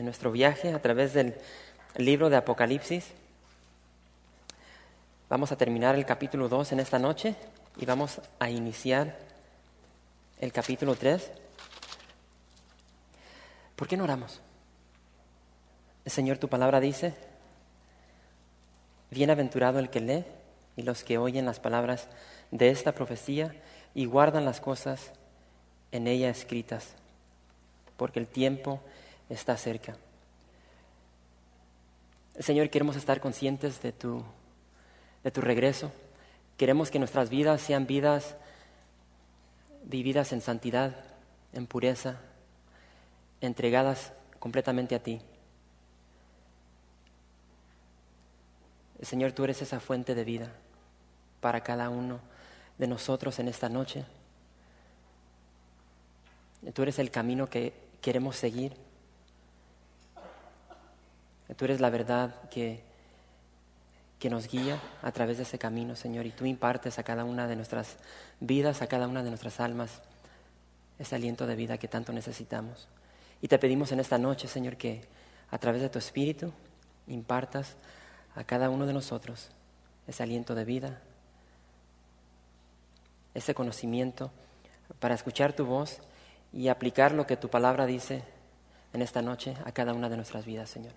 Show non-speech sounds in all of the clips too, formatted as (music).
en nuestro viaje a través del libro de Apocalipsis. Vamos a terminar el capítulo 2 en esta noche y vamos a iniciar el capítulo 3. ¿Por qué no oramos? Señor, tu palabra dice, bienaventurado el que lee y los que oyen las palabras de esta profecía y guardan las cosas en ella escritas porque el tiempo está cerca. Señor, queremos estar conscientes de tu, de tu regreso. Queremos que nuestras vidas sean vidas vividas en santidad, en pureza, entregadas completamente a ti. Señor, tú eres esa fuente de vida para cada uno de nosotros en esta noche. Tú eres el camino que queremos seguir. Tú eres la verdad que, que nos guía a través de ese camino, Señor, y tú impartes a cada una de nuestras vidas, a cada una de nuestras almas, ese aliento de vida que tanto necesitamos. Y te pedimos en esta noche, Señor, que a través de tu Espíritu impartas a cada uno de nosotros ese aliento de vida, ese conocimiento para escuchar tu voz y aplicar lo que tu palabra dice en esta noche a cada una de nuestras vidas, Señor.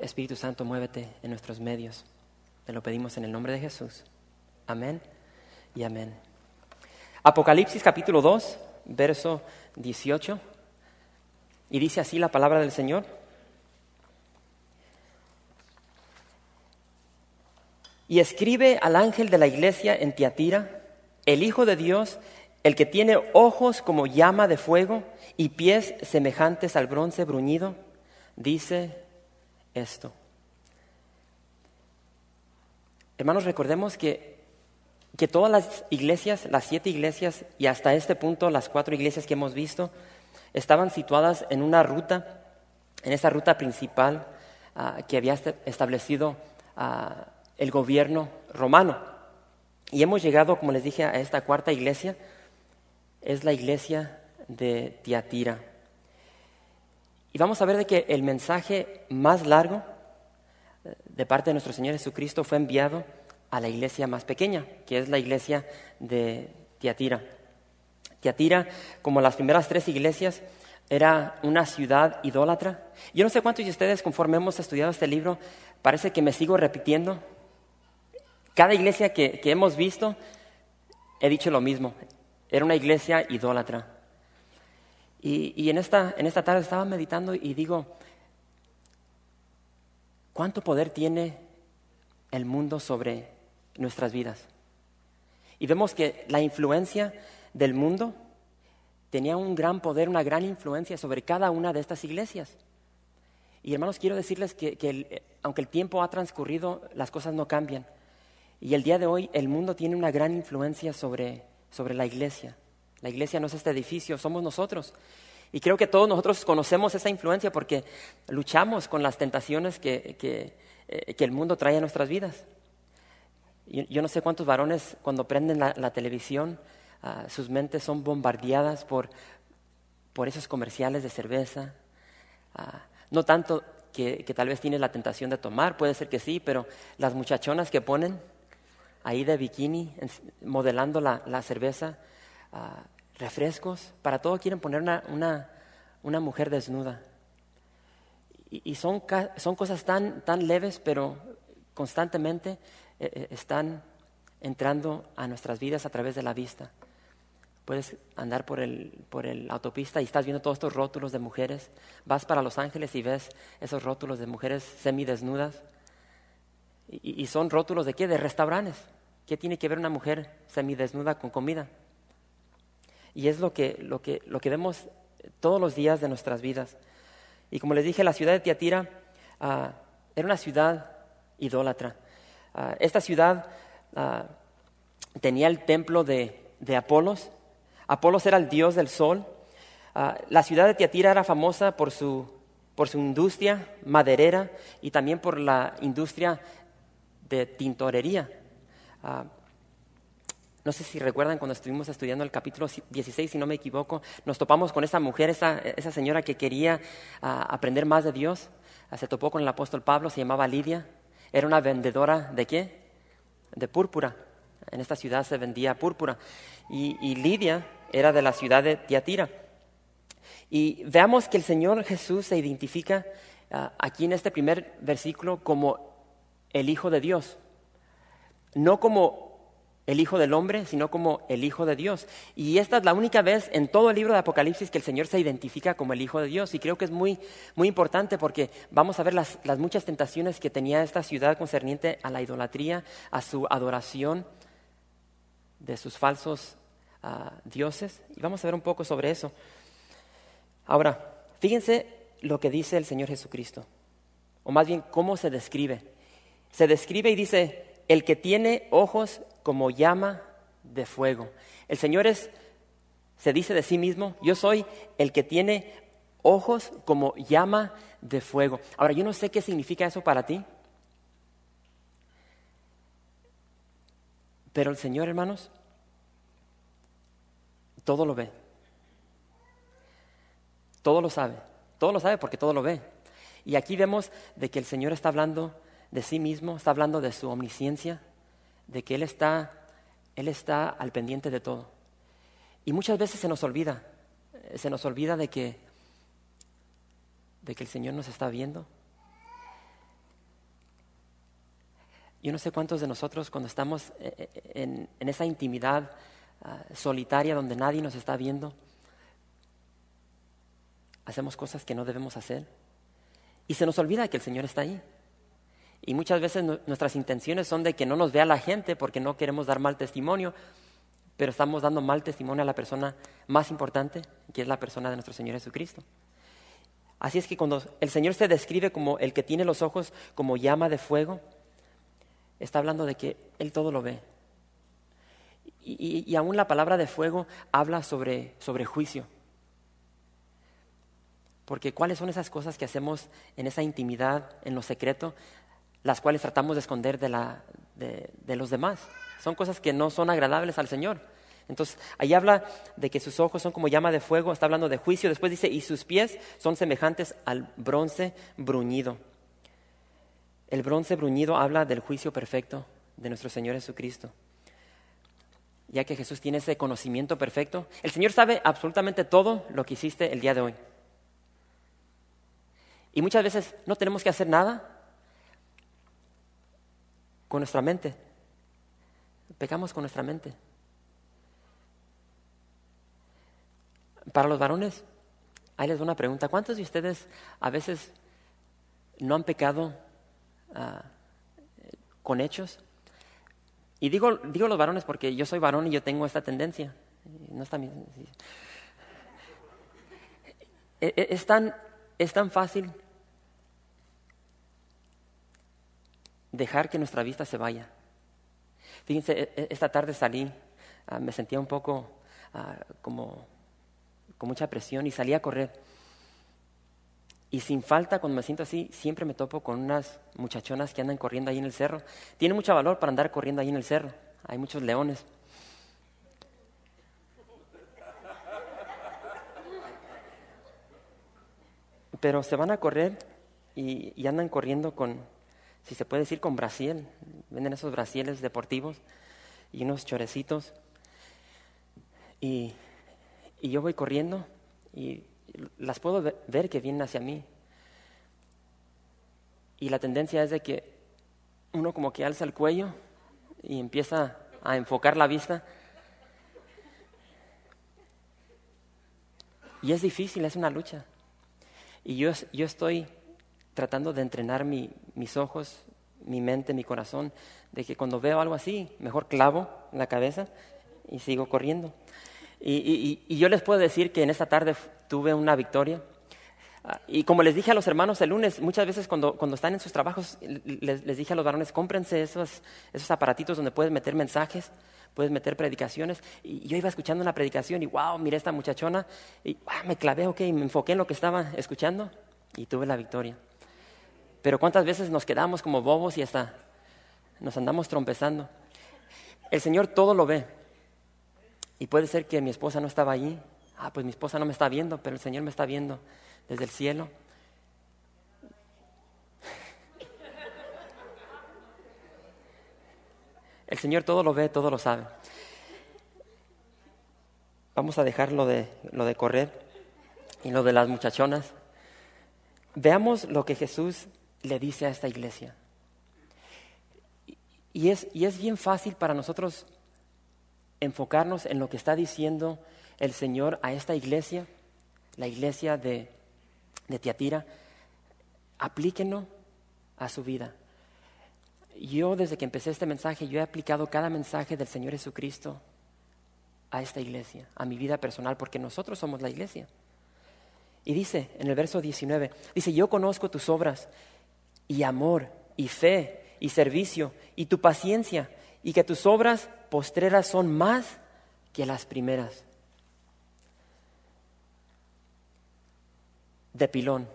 Espíritu Santo, muévete en nuestros medios. Te lo pedimos en el nombre de Jesús. Amén y amén. Apocalipsis capítulo 2, verso 18. Y dice así la palabra del Señor. Y escribe al ángel de la iglesia en Tiatira, el Hijo de Dios, el que tiene ojos como llama de fuego y pies semejantes al bronce bruñido, dice esto. Hermanos, recordemos que, que todas las iglesias, las siete iglesias y hasta este punto las cuatro iglesias que hemos visto, estaban situadas en una ruta, en esa ruta principal ah, que había establecido ah, el gobierno romano. Y hemos llegado, como les dije, a esta cuarta iglesia, es la iglesia de Tiatira. Y vamos a ver de que el mensaje más largo eh, de parte de nuestro Señor Jesucristo fue enviado a la iglesia más pequeña, que es la iglesia de Tiatira. Tiatira, como las primeras tres iglesias, era una ciudad idólatra. Yo no sé cuántos de ustedes, conforme hemos estudiado este libro, parece que me sigo repitiendo. Cada iglesia que, que hemos visto, he dicho lo mismo. Era una iglesia idólatra. Y, en, esta, en esta tarde estaba meditando y digo, ¿cuánto poder tiene el mundo sobre nuestras vidas? Y vemos que la influencia del mundo tenía un gran poder, una gran influencia sobre cada una de estas iglesias. Y hermanos, quiero decirles que, aunque el tiempo ha transcurrido, las cosas no cambian. Y el día de hoy el mundo tiene una gran influencia sobre sobre la iglesia. La iglesia no es este edificio, somos nosotros. Y creo que todos nosotros conocemos esa influencia porque luchamos con las tentaciones que, que, eh, el mundo trae a nuestras vidas. Yo, no sé cuántos varones cuando prenden la, televisión, ah, sus mentes son bombardeadas por, por esos comerciales de cerveza. Ah, no tanto que, que, tal vez tienes la tentación de tomar, puede ser que sí, pero las muchachonas que ponen ahí de bikini, modelando la, cerveza, ah, refrescos, para todo quieren poner una, una, mujer desnuda. Y, son, son, cosas tan, tan leves, pero constantemente eh, eh, están entrando a nuestras vidas a través de la vista. Puedes andar por el, por el autopista y estás viendo todos estos rótulos de mujeres. Vas para Los Ángeles y ves esos rótulos de mujeres semidesnudas. Y, y son rótulos de qué? De restaurantes. ¿Qué tiene que ver una mujer semidesnuda con comida? Y es lo que, lo que, lo que vemos todos los días de nuestras vidas. Y como les dije, la ciudad de Tiatira ah, era una ciudad idólatra. Ah, esta ciudad ah, tenía el templo de, de, Apolos. Apolos era el dios del sol. la ciudad de Tiatira era famosa por su, por su industria maderera y también por la industria de tintorería. No sé si recuerdan cuando estuvimos estudiando el capítulo 16, si no me equivoco, nos topamos con esa mujer, esa, señora que quería ah, aprender más de Dios. Ah, se topó con el apóstol Pablo, se llamaba Lidia. Era una vendedora de qué? De púrpura. En esta ciudad se vendía púrpura. Y, Lidia era de la ciudad de Tiatira. Y veamos que el Señor Jesús se identifica ah, aquí en este primer versículo como el Hijo de Dios. No como el Hijo del Hombre, sino como el Hijo de Dios. Y esta es la única vez en todo el libro de Apocalipsis que el Señor se identifica como el Hijo de Dios. Y creo que es muy, muy importante porque vamos a ver las, muchas tentaciones que tenía esta ciudad concerniente a la idolatría, a su adoración de sus falsos ah, dioses. Y vamos a ver un poco sobre eso. Ahora, fíjense lo que dice el Señor Jesucristo, o más bien cómo se describe. Se describe y dice, el que tiene ojos como llama de fuego. El Señor es, se dice de sí mismo, yo soy el que tiene ojos como llama de fuego. Ahora, yo no sé qué significa eso para ti, pero el Señor, hermanos, todo lo ve. Todo lo sabe. Todo lo sabe porque todo lo ve. Y aquí vemos de que el Señor está hablando de sí mismo, está hablando de su omnisciencia, de que Él está, Él está al pendiente de todo. Y muchas veces se nos olvida, se nos olvida de que, de que el Señor nos está viendo. Yo no sé cuántos de nosotros cuando estamos eh, eh, en, esa intimidad ah, solitaria donde nadie nos está viendo, hacemos cosas que no debemos hacer. Y se nos olvida que el Señor está ahí. Y muchas veces nuestras intenciones son de que no nos vea la gente porque no queremos dar mal testimonio, pero estamos dando mal testimonio a la persona más importante, que es la persona de nuestro Señor Jesucristo. Así es que cuando el Señor se describe como el que tiene los ojos como llama de fuego, está hablando de que Él todo lo ve. Y, aún la palabra de fuego habla sobre, sobre juicio. Porque cuáles son esas cosas que hacemos en esa intimidad, en lo secreto, las cuales tratamos de esconder de, la, de, los demás. Son cosas que no son agradables al Señor. Entonces, ahí habla de que sus ojos son como llama de fuego, está hablando de juicio. Después dice, y sus pies son semejantes al bronce bruñido. El bronce bruñido habla del juicio perfecto de nuestro Señor Jesucristo. Ya que Jesús tiene ese conocimiento perfecto, el Señor sabe absolutamente todo lo que hiciste el día de hoy. Y muchas veces no tenemos que hacer nada con nuestra mente. Pecamos con nuestra mente. Para los varones, ahí les doy una pregunta. ¿Cuántos de ustedes a veces no han pecado ah, con hechos? Y digo, digo los varones porque yo soy varón y yo tengo esta tendencia. No está bien. E, es tan, es tan fácil dejar que nuestra vista se vaya. Fíjense, e, e, esta tarde salí, ah, me sentía un poco ah, como con mucha presión y salí a correr. Y sin falta, cuando me siento así, siempre me topo con unas muchachonas que andan corriendo ahí en el cerro. Tiene mucho valor para andar corriendo ahí en el cerro. Hay muchos leones. Pero se van a correr y andan corriendo con, si se puede decir, con brasiel. Venden esos brasieles deportivos y unos chorecitos. Y, yo voy corriendo y las puedo ver que vienen hacia mí. Y la tendencia es de que uno como que alza el cuello y empieza a enfocar la vista. Y es difícil, es una lucha. Y yo, yo estoy tratando de entrenar mis ojos, mi mente, mi corazón, de que cuando veo algo así, mejor clavo la cabeza y sigo corriendo. Y, yo les puedo decir que en esta tarde tuve una victoria. Ah, Y como les dije a los hermanos el lunes, muchas veces cuando, cuando están en sus trabajos, les, les dije a los varones, cómprense esos, esos aparatitos donde puedes meter mensajes, puedes meter predicaciones. Y yo iba escuchando una predicación y wow, miré a esta muchachona y ah, me clavé, ok, me enfoqué en lo que estaba escuchando y tuve la victoria. Pero cuántas veces nos quedamos como bobos y hasta nos andamos trompezando. El Señor todo lo ve. Y puede ser que mi esposa no estaba allí. Ah, pues mi esposa no me está viendo, pero el Señor me está viendo desde el cielo. El Señor todo lo ve, todo lo sabe. Vamos a dejar lo de, lo de correr y lo de las muchachonas. Veamos lo que Jesús le dice a esta iglesia. Y es, y es bien fácil para nosotros enfocarnos en lo que está diciendo el Señor a esta iglesia, la iglesia de, de Tiatira. Aplíquenlo a su vida. Yo desde que empecé este mensaje, yo he aplicado cada mensaje del Señor Jesucristo a esta iglesia, a mi vida personal, porque nosotros somos la iglesia. Y dice en el verso 19, dice, yo conozco tus obras y amor y fe y servicio y tu paciencia y que tus obras postreras son más que las primeras. De pilón.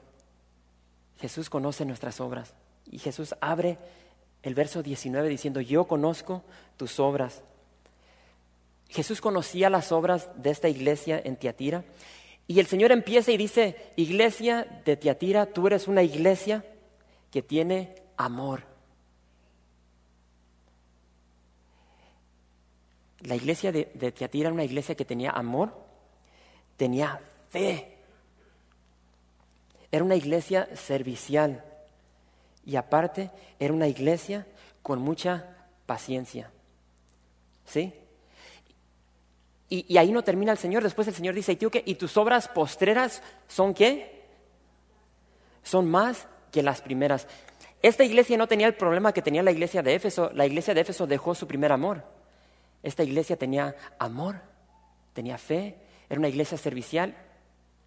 Jesús conoce nuestras obras y Jesús abre el verso 19 diciendo, yo conozco tus obras. Jesús conocía las obras de esta iglesia en Tiatira y el Señor empieza y dice, iglesia de Tiatira, tú eres una iglesia que tiene amor. La iglesia de, de era una iglesia que tenía amor, tenía fe. Era una iglesia servicial y aparte era una iglesia con mucha paciencia. ¿Sí? Y, ahí no termina el Señor. Después el Señor dice. ¿y tus obras postreras son qué? Son más que las primeras. Esta iglesia no tenía el problema que tenía la iglesia de Éfeso. La iglesia de Éfeso dejó su primer amor. Esta iglesia tenía amor, tenía fe, era una iglesia servicial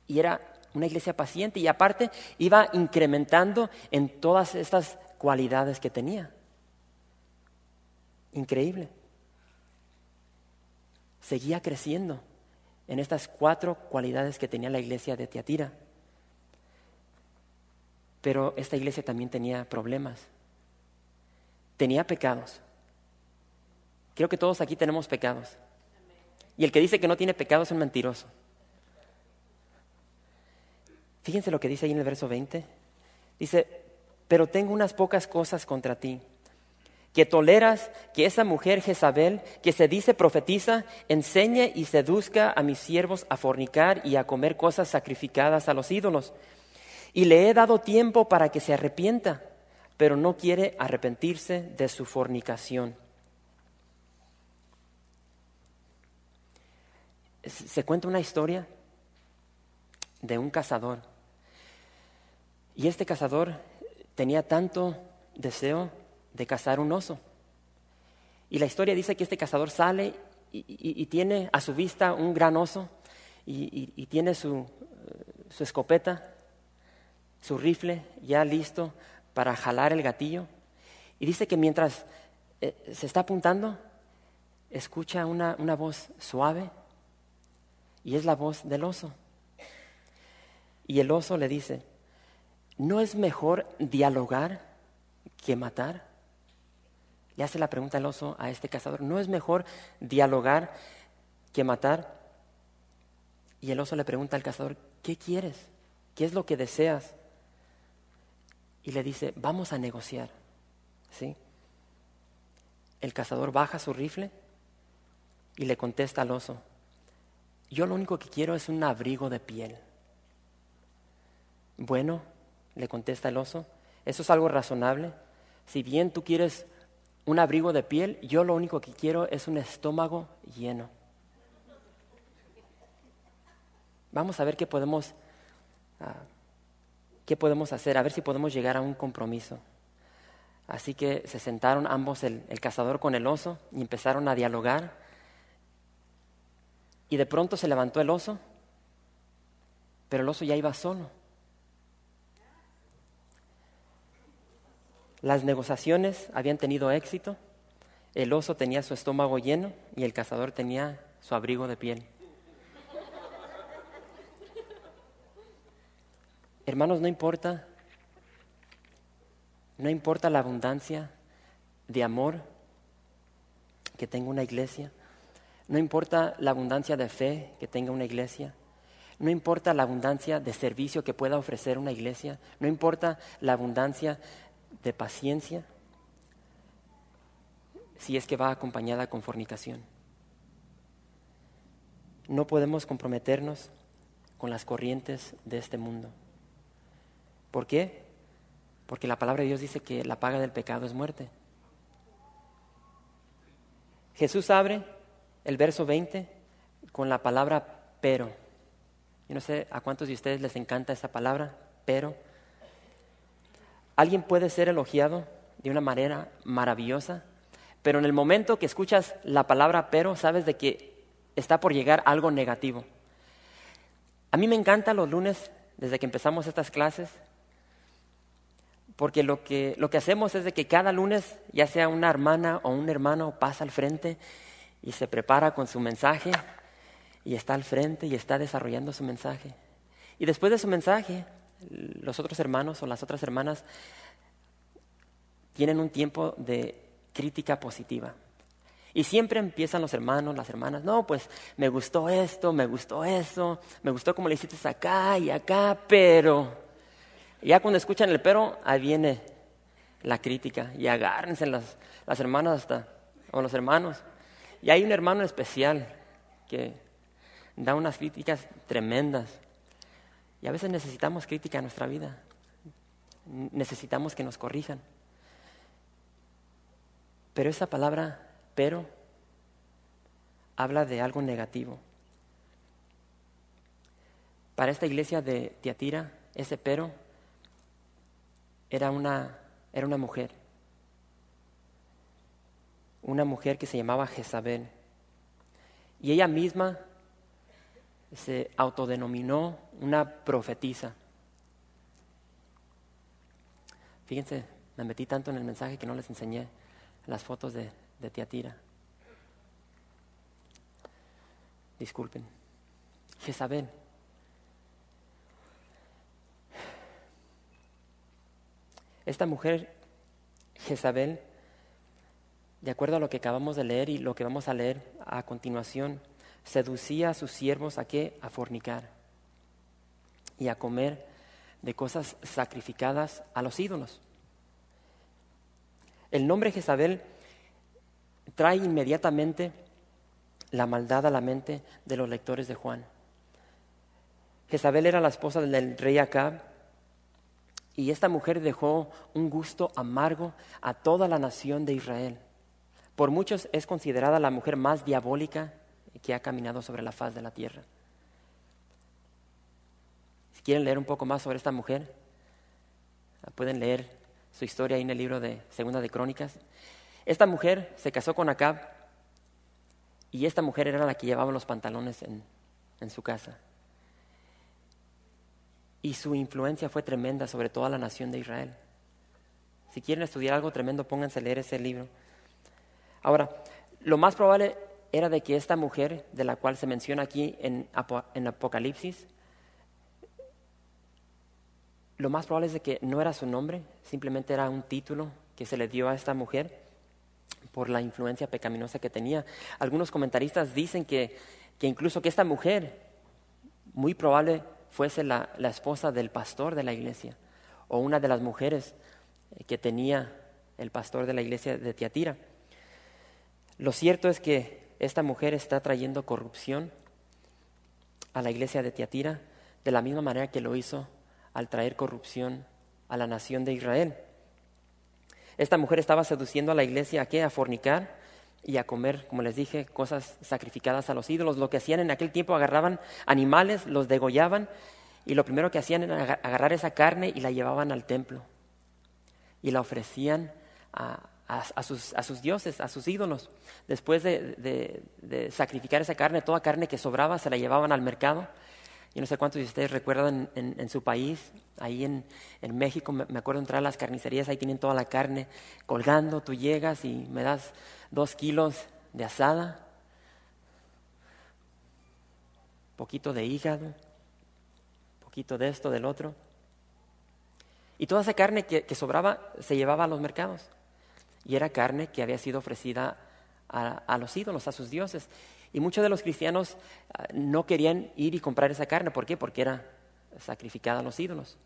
y era una iglesia paciente y aparte iba incrementando en todas estas cualidades que tenía. Increíble. Seguía creciendo en estas cuatro cualidades que tenía la iglesia de Tiatira. Pero esta iglesia también tenía problemas. Tenía pecados. Creo que todos aquí tenemos pecados. Y el que dice que no tiene pecado es un mentiroso. Fíjense lo que dice ahí en el verso 20. Dice, pero tengo unas pocas cosas contra ti, que toleras que esa mujer Jezabel, que se dice profetiza, enseñe y seduzca a mis siervos a fornicar y a comer cosas sacrificadas a los ídolos. Y le he dado tiempo para que se arrepienta, pero no quiere arrepentirse de su fornicación. Se cuenta una historia de un cazador. Y este cazador tenía tanto deseo de cazar un oso. Y la historia dice que este cazador sale y, tiene a su vista un gran oso y, tiene su, su escopeta, su rifle ya listo para jalar el gatillo. Y dice que mientras eh, se está apuntando, escucha una, una voz suave y es la voz del oso. Y el oso le dice, ¿no es mejor dialogar que matar? Le hace la pregunta el oso a este cazador, ¿no es mejor dialogar que matar? Y el oso le pregunta al cazador, ¿qué quieres? ¿Qué es lo que deseas? Y le dice, vamos a negociar. ¿Sí? El cazador baja su rifle y le contesta al oso, yo lo único que quiero es un abrigo de piel. Bueno, le contesta el oso, eso es algo razonable. Si bien tú quieres un abrigo de piel, yo lo único que quiero es un estómago lleno. Vamos a ver qué podemos, uh, ¿Qué podemos hacer? A ver si podemos llegar a un compromiso. Así que se sentaron ambos, el, el cazador con el oso, y empezaron a dialogar. Y de pronto se levantó el oso, pero el oso ya iba solo. Las negociaciones habían tenido éxito, el oso tenía su estómago lleno y el cazador tenía su abrigo de piel. Hermanos, no importa, no importa la abundancia de amor que tenga una iglesia, no importa la abundancia de fe que tenga una iglesia, no importa la abundancia de servicio que pueda ofrecer una iglesia, no importa la abundancia de paciencia, si es que va acompañada con fornicación. No podemos comprometernos con las corrientes de este mundo. ¿Por qué? Porque la palabra de Dios dice que la paga del pecado es muerte. Jesús abre el verso 20 con la palabra pero. Yo no sé a cuántos de ustedes les encanta esa palabra, pero. Alguien puede ser elogiado de una manera maravillosa, pero en el momento que escuchas la palabra pero, sabes de que está por llegar algo negativo. A mí me encanta los lunes, desde que empezamos estas clases, porque lo que, lo que hacemos es de que cada lunes, ya sea una hermana o un hermano, pasa al frente y se prepara con su mensaje y está al frente y está desarrollando su mensaje. Y después de su mensaje, los otros hermanos o las otras hermanas tienen un tiempo de crítica positiva. Y siempre empiezan los hermanos, las hermanas, no, pues me gustó esto, me gustó eso, me gustó como le hiciste acá y acá, pero ya cuando escuchan el pero, ahí viene la crítica y agárrense las, las hermanas hasta, o los hermanos. Y hay un hermano especial que da unas críticas tremendas. Y a veces necesitamos crítica en nuestra vida. Necesitamos que nos corrijan. Pero esa palabra, pero, habla de algo negativo. Para esta iglesia de Tiatira, ese pero era una, era una mujer. Una mujer que se llamaba Jezabel. Y ella misma se autodenominó una profetisa. Fíjense, me metí tanto en el mensaje que no les enseñé las fotos de, de Tiatira. Disculpen. Jezabel. Esta mujer, Jezabel, de acuerdo a lo que acabamos de leer y lo que vamos a leer a continuación, seducía a sus siervos a qué? A fornicar y a comer de cosas sacrificadas a los ídolos. El nombre Jezabel trae inmediatamente la maldad a la mente de los lectores de Juan. Jezabel era la esposa del rey Acab y esta mujer dejó un gusto amargo a toda la nación de Israel. Por muchos es considerada la mujer más diabólica que ha caminado sobre la faz de la tierra. Si quieren leer un poco más sobre esta mujer, pueden leer su historia ahí en el libro de Segunda de Crónicas. Esta mujer se casó con Acab y esta mujer era la que llevaba los pantalones en, en su casa y su influencia fue tremenda sobre toda la nación de Israel. Si quieren estudiar algo tremendo, pónganse a leer ese libro. Ahora, lo más probable era de que esta mujer, de la cual se menciona aquí en, Apocalipsis, lo más probable es de que no era su nombre, simplemente era un título que se le dio a esta mujer por la influencia pecaminosa que tenía. Algunos comentaristas dicen que, que incluso que esta mujer, muy probable fuese la, esposa del pastor de la iglesia o una de las mujeres eh, que tenía el pastor de la iglesia de Tiatira. Lo cierto es que esta mujer está trayendo corrupción a la iglesia de Tiatira de la misma manera que lo hizo al traer corrupción a la nación de Israel. Esta mujer estaba seduciendo a la iglesia a qué? A fornicar y a comer, como les dije, cosas sacrificadas a los ídolos. Lo que hacían en aquel tiempo, agarraban animales, los degollaban y lo primero que hacían era agarrar esa carne y la llevaban al templo y la ofrecían a, sus, dioses, a sus ídolos. Después de, sacrificar esa carne, toda carne que sobraba se la llevaban al mercado Yo no sé cuántos de ustedes recuerdan en, su país, ahí en, México, me, me, acuerdo entrar a las carnicerías, ahí tienen toda la carne colgando, tú llegas y me das dos kilos de asada, poquito de hígado, poquito de esto, del otro. Y toda esa carne que, sobraba se llevaba a los mercados. Y era carne que había sido ofrecida a, los ídolos, a sus dioses. Y muchos de los cristianos ah, no querían ir y comprar esa carne. ¿Por qué? Porque era sacrificada a los ídolos.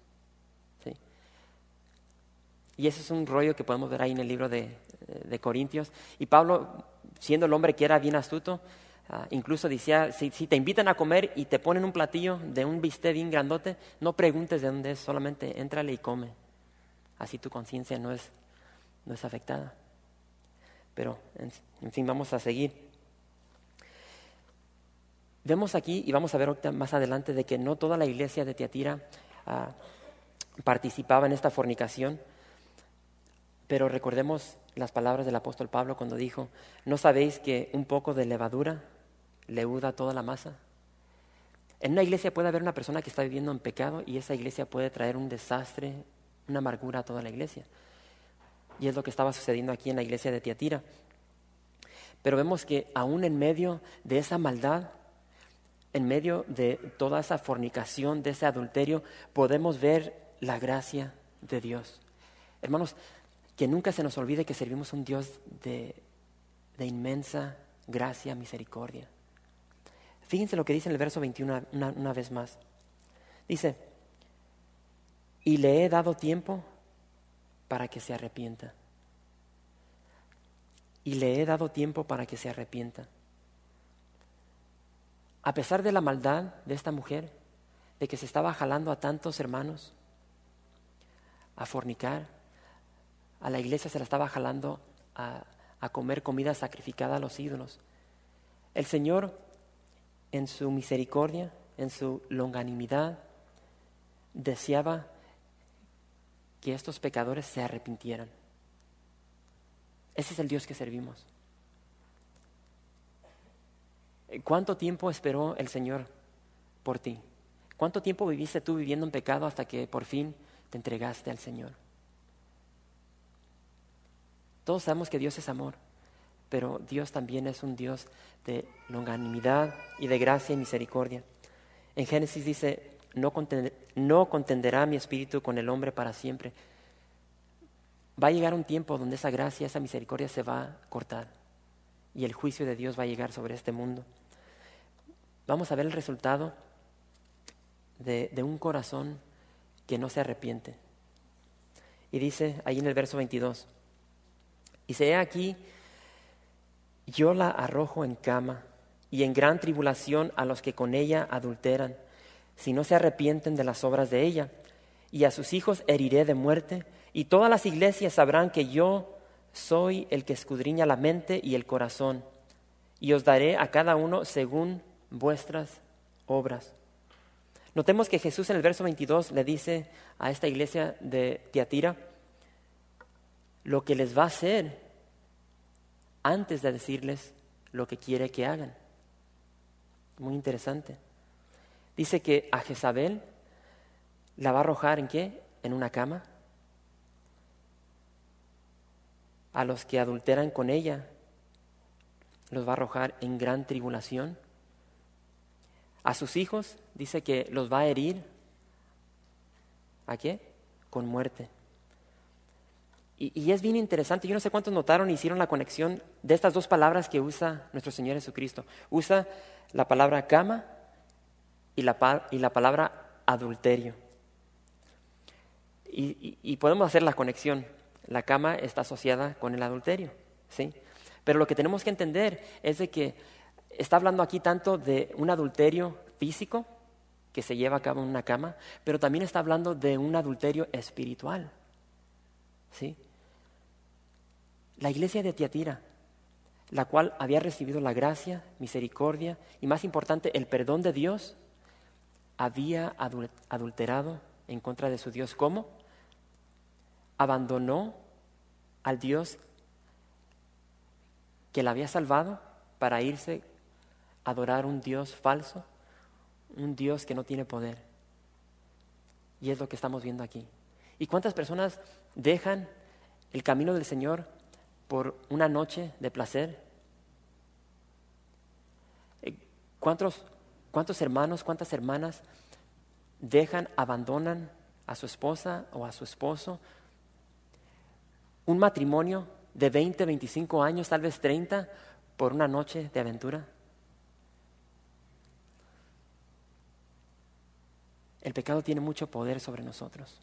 Y ese es un rollo que podemos ver ahí en el libro de, de Corintios. Y Pablo, siendo el hombre que era bien astuto, Ah, incluso decía, si, te invitan a comer y te ponen un platillo de un bistec bien grandote, no preguntes de dónde es, solamente éntrale y come. Así tu conciencia no es, no es afectada. Pero, en, fin, vamos a seguir. Vemos aquí, y vamos a ver más adelante, de que no toda la iglesia de Tiatira ah, participaba en esta fornicación, pero recordemos las palabras del apóstol Pablo cuando dijo, ¿no sabéis que un poco de levadura leuda toda la masa. En una iglesia puede haber una persona que está viviendo en pecado y esa iglesia puede traer un desastre, una amargura a toda la iglesia. Y es lo que estaba sucediendo aquí en la iglesia de Tiatira. Pero vemos que aún en medio de esa maldad, en medio de toda esa fornicación, de ese adulterio, podemos ver la gracia de Dios. Hermanos, que nunca se nos olvide que servimos un Dios de, de inmensa gracia, misericordia. Fíjense lo que dice en el verso 21 una, vez más. Dice, y le he dado tiempo para que se arrepienta. Y le he dado tiempo para que se arrepienta. A pesar de la maldad de esta mujer, de que se estaba jalando a tantos hermanos a fornicar, a la iglesia se la estaba jalando a, comer comida sacrificada a los ídolos. El Señor en su misericordia, en su longanimidad, deseaba que estos pecadores se arrepintieran. Ese es el Dios que servimos. ¿Cuánto tiempo esperó el Señor por ti? ¿Cuánto tiempo viviste tú viviendo en pecado hasta que por fin te entregaste al Señor? Todos sabemos que Dios es amor pero Dios también es un Dios de longanimidad y de gracia y misericordia. En Génesis dice, no, contenderá mi espíritu con el hombre para siempre. Va a llegar un tiempo donde esa gracia, esa misericordia se va a cortar y el juicio de Dios va a llegar sobre este mundo. Vamos a ver el resultado de, un corazón que no se arrepiente. Y dice ahí en el verso 22, y se aquí yo la arrojo en cama y en gran tribulación a los que con ella adulteran, si no se arrepienten de las obras de ella, y a sus hijos heriré de muerte, y todas las iglesias sabrán que yo soy el que escudriña la mente y el corazón, y os daré a cada uno según vuestras obras. Notemos que Jesús en el verso 22 le dice a esta iglesia de Tiatira lo que les va a hacer antes de decirles lo que quiere que hagan. Muy interesante. Dice que a Jezabel la va a arrojar en qué? En una cama. A los que adulteran con ella los va a arrojar en gran tribulación. A sus hijos dice que los va a herir. ¿A qué? Con muerte. Y, es bien interesante, yo no sé cuántos notaron y hicieron la conexión de estas dos palabras que usa nuestro Señor Jesucristo. Usa la palabra cama y la, y la palabra adulterio. Y, podemos hacer la conexión. La cama está asociada con el adulterio, ¿sí? Pero lo que tenemos que entender es de que está hablando aquí tanto de un adulterio físico que se lleva a cabo en una cama, pero también está hablando de un adulterio espiritual, ¿sí? la iglesia de Tiatira, la cual había recibido la gracia, misericordia y más importante, el perdón de Dios, había adulterado en contra de su Dios. ¿Cómo? Abandonó al Dios que la había salvado para irse adorar un Dios falso, un Dios que no tiene poder. Y es lo que estamos viendo aquí. ¿Y cuántas personas dejan el camino del Señor por una noche de placer? Eh, ¿Cuántos, cuántos hermanos, cuántas hermanas dejan, abandonan a su esposa o a su esposo? Un matrimonio de 20, 25 años, tal vez 30, por una noche de aventura. El pecado tiene mucho poder sobre nosotros.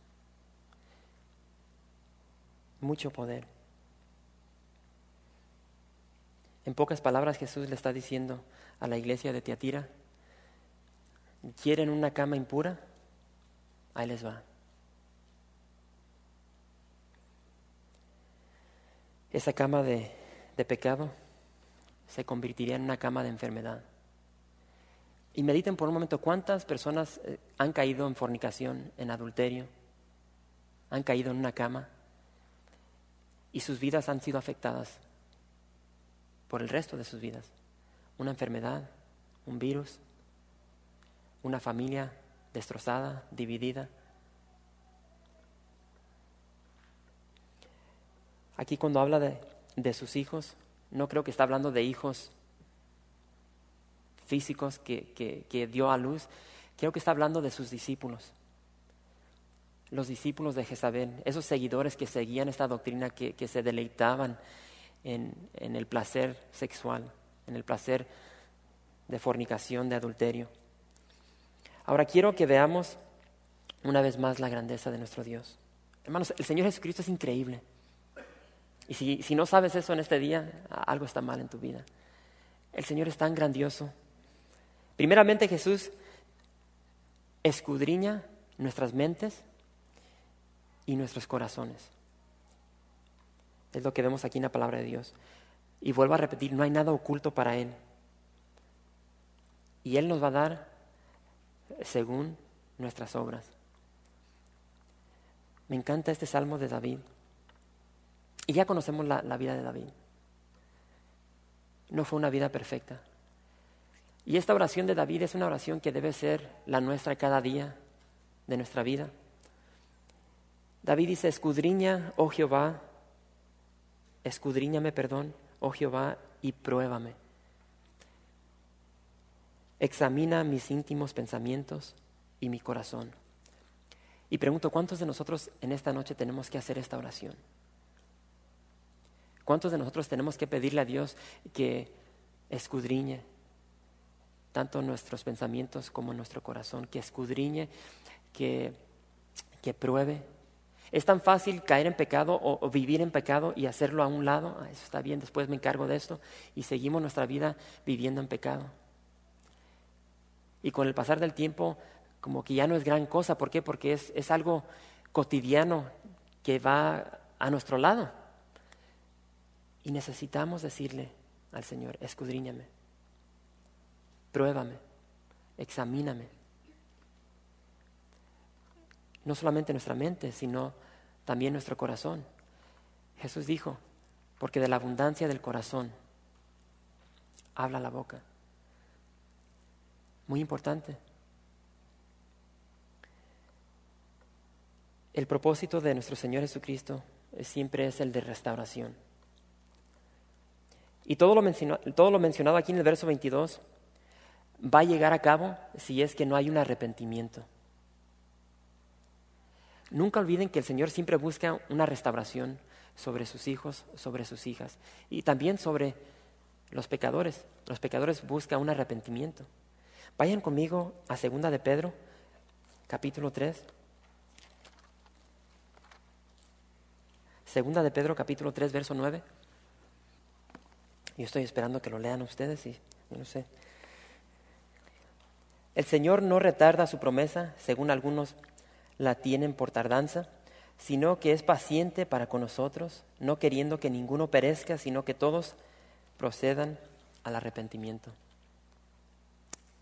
Mucho poder. En pocas palabras Jesús le está diciendo a la iglesia de Tiatira, ¿quieren una cama impura? Ahí les va. Esa cama de, de pecado se convertiría en una cama de enfermedad. Y mediten por un momento cuántas personas eh, han caído en fornicación, en adulterio, han caído en una cama y sus vidas han sido afectadas por el resto de sus vidas. Una enfermedad, un virus, una familia destrozada, dividida. Aquí cuando habla de, sus hijos, no creo que está hablando de hijos físicos que, dio a luz, creo que está hablando de sus discípulos. Los discípulos de Jezabel, esos seguidores que seguían esta doctrina, que, se deleitaban en, en el placer sexual, en el placer de fornicación, de adulterio. Ahora quiero que veamos una vez más la grandeza de nuestro Dios. Hermanos, el Señor Jesucristo es increíble. Y si, si, no sabes eso en este día, algo está mal en tu vida. El Señor es tan grandioso. Primeramente Jesús escudriña nuestras mentes y nuestros corazones. Es lo que vemos aquí en la palabra de Dios. Y vuelvo a repetir, no hay nada oculto para Él. Y Él nos va a dar según nuestras obras. Me encanta este salmo de David. Y ya conocemos la, la vida de David. No fue una vida perfecta. Y esta oración de David es una oración que debe ser la nuestra cada día de nuestra vida. David dice, escudriña, oh Jehová, escudriñame, perdón, oh Jehová, y pruébame. Examina mis íntimos pensamientos y mi corazón. Y pregunto, ¿cuántos de nosotros en esta noche tenemos que hacer esta oración? ¿Cuántos de nosotros tenemos que pedirle a Dios que escudriñe, tanto nuestros pensamientos como nuestro corazón, que escudriñe, que, que pruebe. Es tan fácil caer en pecado o, vivir en pecado y hacerlo a un lado. Ah, eso está bien, después me encargo de esto. Y seguimos nuestra vida viviendo en pecado. Y con el pasar del tiempo, como que ya no es gran cosa. ¿Por qué? Porque es, es algo cotidiano que va a nuestro lado. Y necesitamos decirle al Señor, escudriñame pruébame, examíname. No solamente nuestra mente, sino también nuestro corazón. Jesús dijo, porque de la abundancia del corazón habla la boca. Muy importante. El propósito de nuestro Señor Jesucristo siempre es el de restauración. Y todo lo, todo lo mencionado aquí en el verso 22 va a llegar a cabo si es que no hay un arrepentimiento. Nunca olviden que el Señor siempre busca una restauración sobre sus hijos, sobre sus hijas y también sobre los pecadores. Los pecadores buscan un arrepentimiento. Vayan conmigo a Segunda de Pedro, capítulo 3. Segunda de Pedro, capítulo 3, verso 9. Yo estoy esperando que lo lean ustedes y no sé. El Señor no retarda su promesa, según algunos la tienen por tardanza, sino que es paciente para con nosotros, no queriendo que ninguno perezca, sino que todos procedan al arrepentimiento.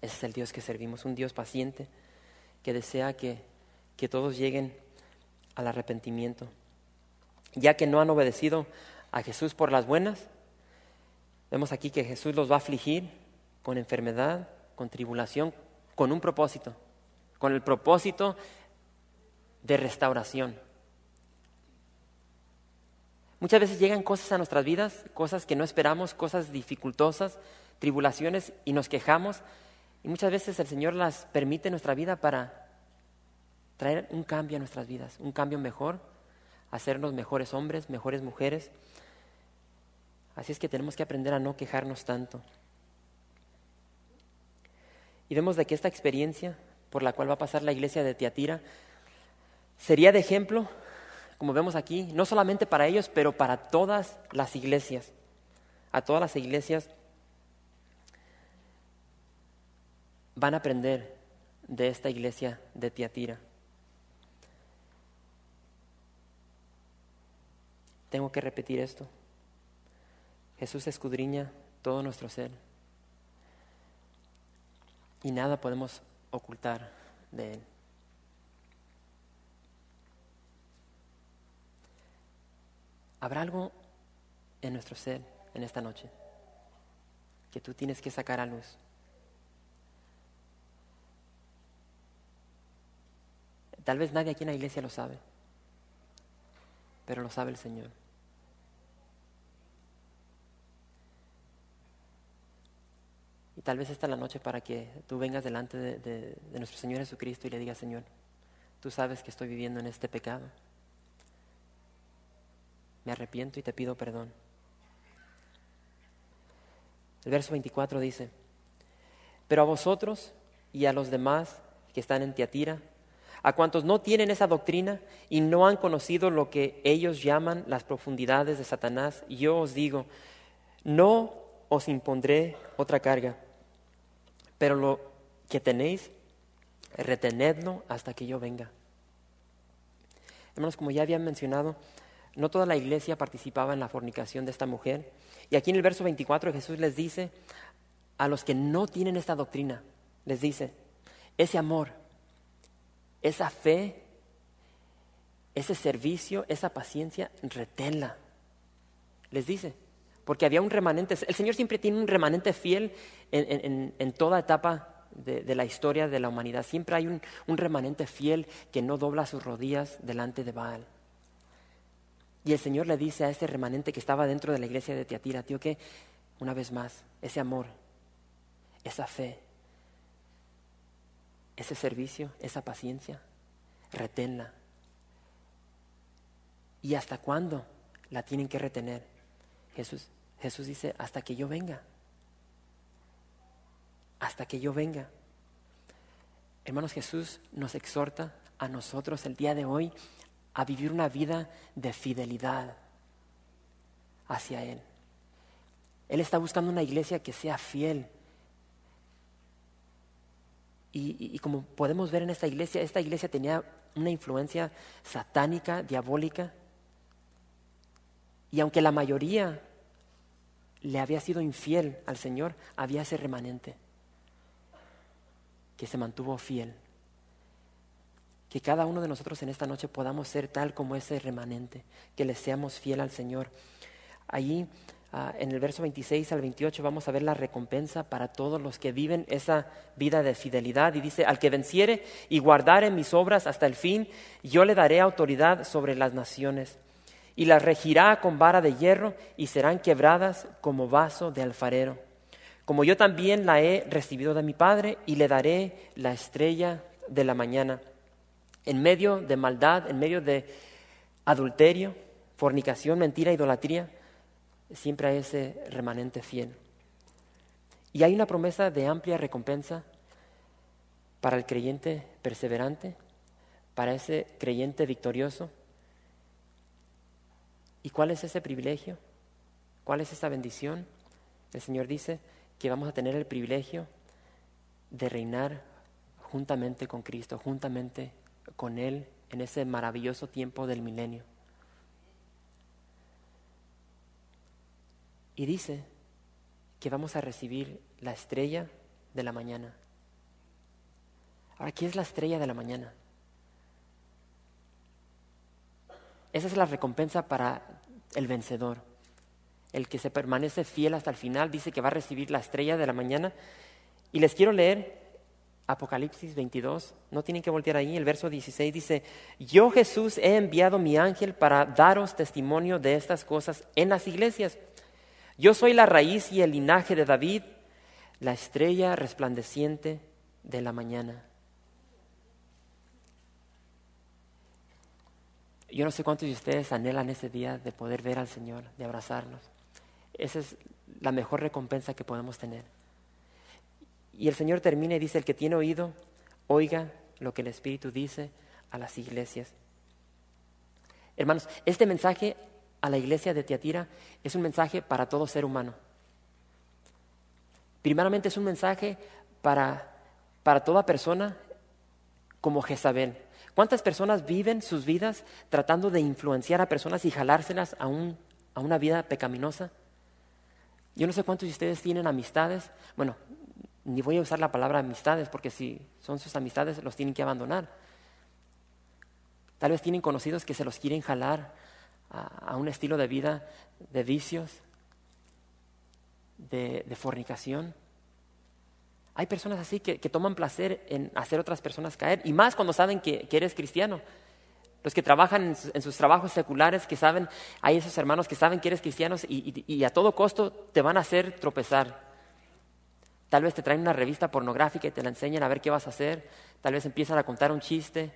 Ese es el Dios que servimos, un Dios paciente que desea que, que todos lleguen al arrepentimiento. Ya que no han obedecido a Jesús por las buenas, vemos aquí que Jesús los va a afligir con enfermedad, con tribulación, con un propósito, con el propósito de restauración. Muchas veces llegan cosas a nuestras vidas, cosas que no esperamos, cosas dificultosas, tribulaciones, y nos quejamos. Y muchas veces el Señor las permite en nuestra vida para traer un cambio a nuestras vidas, un cambio mejor, hacernos mejores hombres, mejores mujeres. Así es que tenemos que aprender a no quejarnos tanto. Y vemos de que esta experiencia por la cual va a pasar la iglesia de Tiatira sería de ejemplo, como vemos aquí, no solamente para ellos, pero para todas las iglesias. A todas las iglesias van a aprender de esta iglesia de Tiatira. Tengo que repetir esto. Jesús escudriña todo nuestro ser y nada podemos ocultar de Él. ¿Habrá algo en nuestro ser en esta noche que tú tienes que sacar a luz? Tal vez nadie aquí en la iglesia lo sabe, pero lo sabe el Señor. Tal vez esta es la noche para que tú vengas delante de, nuestro Señor Jesucristo y le digas, Señor, tú sabes que estoy viviendo en este pecado. Me arrepiento y te pido perdón. El verso 24 dice, pero a vosotros y a los demás que están en Tiatira, a cuantos no tienen esa doctrina y no han conocido lo que ellos llaman las profundidades de Satanás, yo os digo, no os impondré otra carga pero lo que tenéis, retenedlo hasta que yo venga. Hermanos, como ya había mencionado, no toda la iglesia participaba en la fornicación de esta mujer. Y aquí en el verso 24 Jesús les dice a los que no tienen esta doctrina, les dice, ese amor, esa fe, ese servicio, esa paciencia, reténla. Les dice, porque había un remanente, el Señor siempre tiene un remanente fiel en, toda etapa de, la historia de la humanidad. Siempre hay un, remanente fiel que no dobla sus rodillas delante de Baal. Y el Señor le dice a ese remanente que estaba dentro de la iglesia de Tiatira, tío, que una vez más, ese amor, esa fe, ese servicio, esa paciencia, reténla. ¿Y hasta cuándo la tienen que retener? Jesús Jesús dice, hasta que yo venga. Hasta que yo venga. Hermanos, Jesús nos exhorta a nosotros el día de hoy a vivir una vida de fidelidad hacia Él. Él está buscando una iglesia que sea fiel. Y, como podemos ver en esta iglesia, esta iglesia tenía una influencia satánica, diabólica. Y aunque la mayoría le había sido infiel al Señor, había ese remanente que se mantuvo fiel. Que cada uno de nosotros en esta noche podamos ser tal como ese remanente, que le seamos fiel al Señor. Allí ah, en el verso 26 al 28 vamos a ver la recompensa para todos los que viven esa vida de fidelidad. Y dice, al que venciere y guardare mis obras hasta el fin, yo le daré autoridad sobre las naciones y las regirá con vara de hierro y serán quebradas como vaso de alfarero. Como yo también la he recibido de mi Padre y le daré la estrella de la mañana. En medio de maldad, en medio de adulterio, fornicación, mentira, idolatría, siempre hay ese remanente fiel. Y hay una promesa de amplia recompensa para el creyente perseverante, para ese creyente victorioso ¿Y cuál es ese privilegio? ¿Cuál es esa bendición? El Señor dice que vamos a tener el privilegio de reinar juntamente con Cristo, juntamente con Él en ese maravilloso tiempo del milenio. Y dice que vamos a recibir la estrella de la mañana. Ahora, ¿qué es la estrella de la mañana? Esa es la recompensa para el vencedor. El que se permanece fiel hasta el final dice que va a recibir la estrella de la mañana. Y les quiero leer Apocalipsis 22, no tienen que voltear ahí, el verso 16 dice, yo Jesús he enviado mi ángel para daros testimonio de estas cosas en las iglesias. Yo soy la raíz y el linaje de David, la estrella resplandeciente de la mañana. Yo no sé cuántos de ustedes anhelan ese día de poder ver al Señor, de abrazarnos. Esa es la mejor recompensa que podemos tener. Y el Señor termina y dice, el que tiene oído, oiga lo que el Espíritu dice a las iglesias. Hermanos, este mensaje a la iglesia de Tiatira es un mensaje para todo ser humano. Primeramente es un mensaje para, para toda persona como Jezabel. ¿Cuántas personas viven sus vidas tratando de influenciar a personas y jalárselas a, un, a una vida pecaminosa? Yo no sé cuántos de ustedes tienen amistades. Bueno, ni voy a usar la palabra amistades, porque si son sus amistades, los tienen que abandonar. Tal vez tienen conocidos que se los quieren jalar a, un estilo de vida de vicios, de, fornicación. Hay personas así que, toman placer en hacer otras personas caer, y más cuando saben que, eres cristiano. Los que trabajan en sus, trabajos seculares, que saben, hay esos hermanos que saben que eres cristiano y a todo costo te van a hacer tropezar. Tal vez te traen una revista pornográfica y te la enseñan a ver qué vas a hacer. Tal vez empiezan a contar un chiste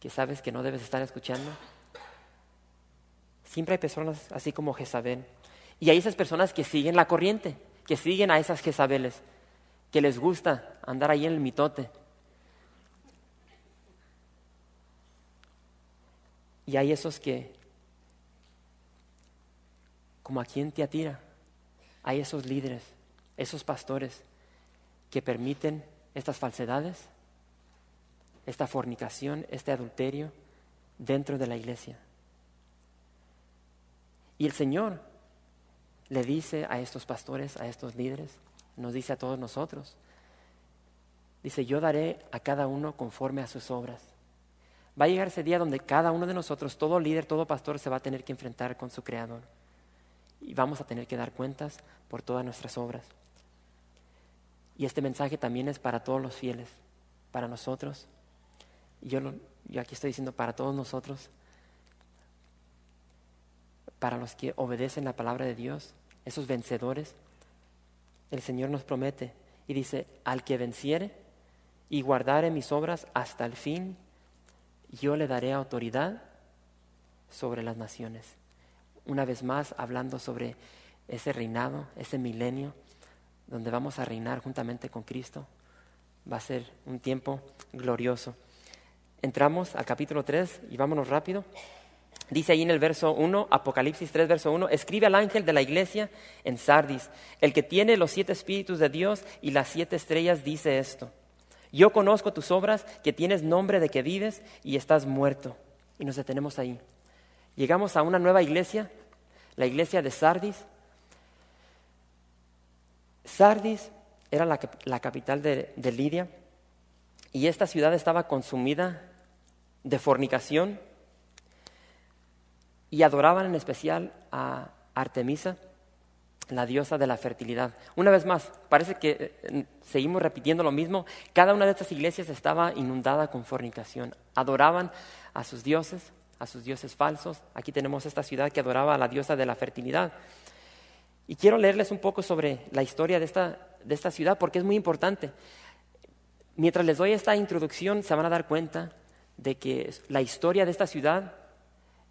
que sabes que no debes estar escuchando. Siempre hay personas así como Jezabel. Y hay esas personas que siguen la corriente, que siguen a esas Jezabeles, que les gusta andar ahí en el mitote. Y hay esos que, como aquí en Tiatira, hay esos líderes, esos pastores que permiten estas falsedades, esta fornicación, este adulterio dentro de la iglesia. Y el Señor le dice a estos pastores, a estos líderes, nos dice a todos nosotros, dice, yo daré a cada uno conforme a sus obras. Va a llegar ese día donde cada uno de nosotros, todo líder, todo pastor, se va a tener que enfrentar con su Creador y vamos a tener que dar cuentas por todas nuestras obras. Y este mensaje también es para todos los fieles, para nosotros. Y yo, yo aquí estoy diciendo para todos nosotros, para los que obedecen la palabra de Dios, esos vencedores, el Señor nos promete y dice, al que venciere y guardare mis obras hasta el fin, yo le daré autoridad sobre las naciones una vez más hablando sobre ese reinado, ese milenio, donde vamos a reinar juntamente con Cristo. Va a ser un tiempo glorioso. Entramos al capítulo 3 y vámonos rápido. Dice ahí en el verso 1, Apocalipsis 3, verso 1, escribe al ángel de la iglesia en Sardis, el que tiene los siete espíritus de Dios y las siete estrellas, dice esto. Yo conozco tus obras, que tienes nombre de que vives y estás muerto. Y nos detenemos ahí. Llegamos a una nueva iglesia, la iglesia de Sardis. Sardis era la, capital de, de Lidia y esta ciudad estaba consumida de fornicación y adoraban en especial a Artemisa, la diosa de la fertilidad. Una vez más, parece que eh, seguimos repitiendo lo mismo. Cada una de estas iglesias estaba inundada con fornicación. Adoraban a sus dioses, a sus dioses falsos. Aquí tenemos esta ciudad que adoraba a la diosa de la fertilidad. Y quiero leerles un poco sobre la historia de esta, de esta ciudad porque es muy importante. Mientras les doy esta introducción, se van a dar cuenta de que la historia de esta ciudad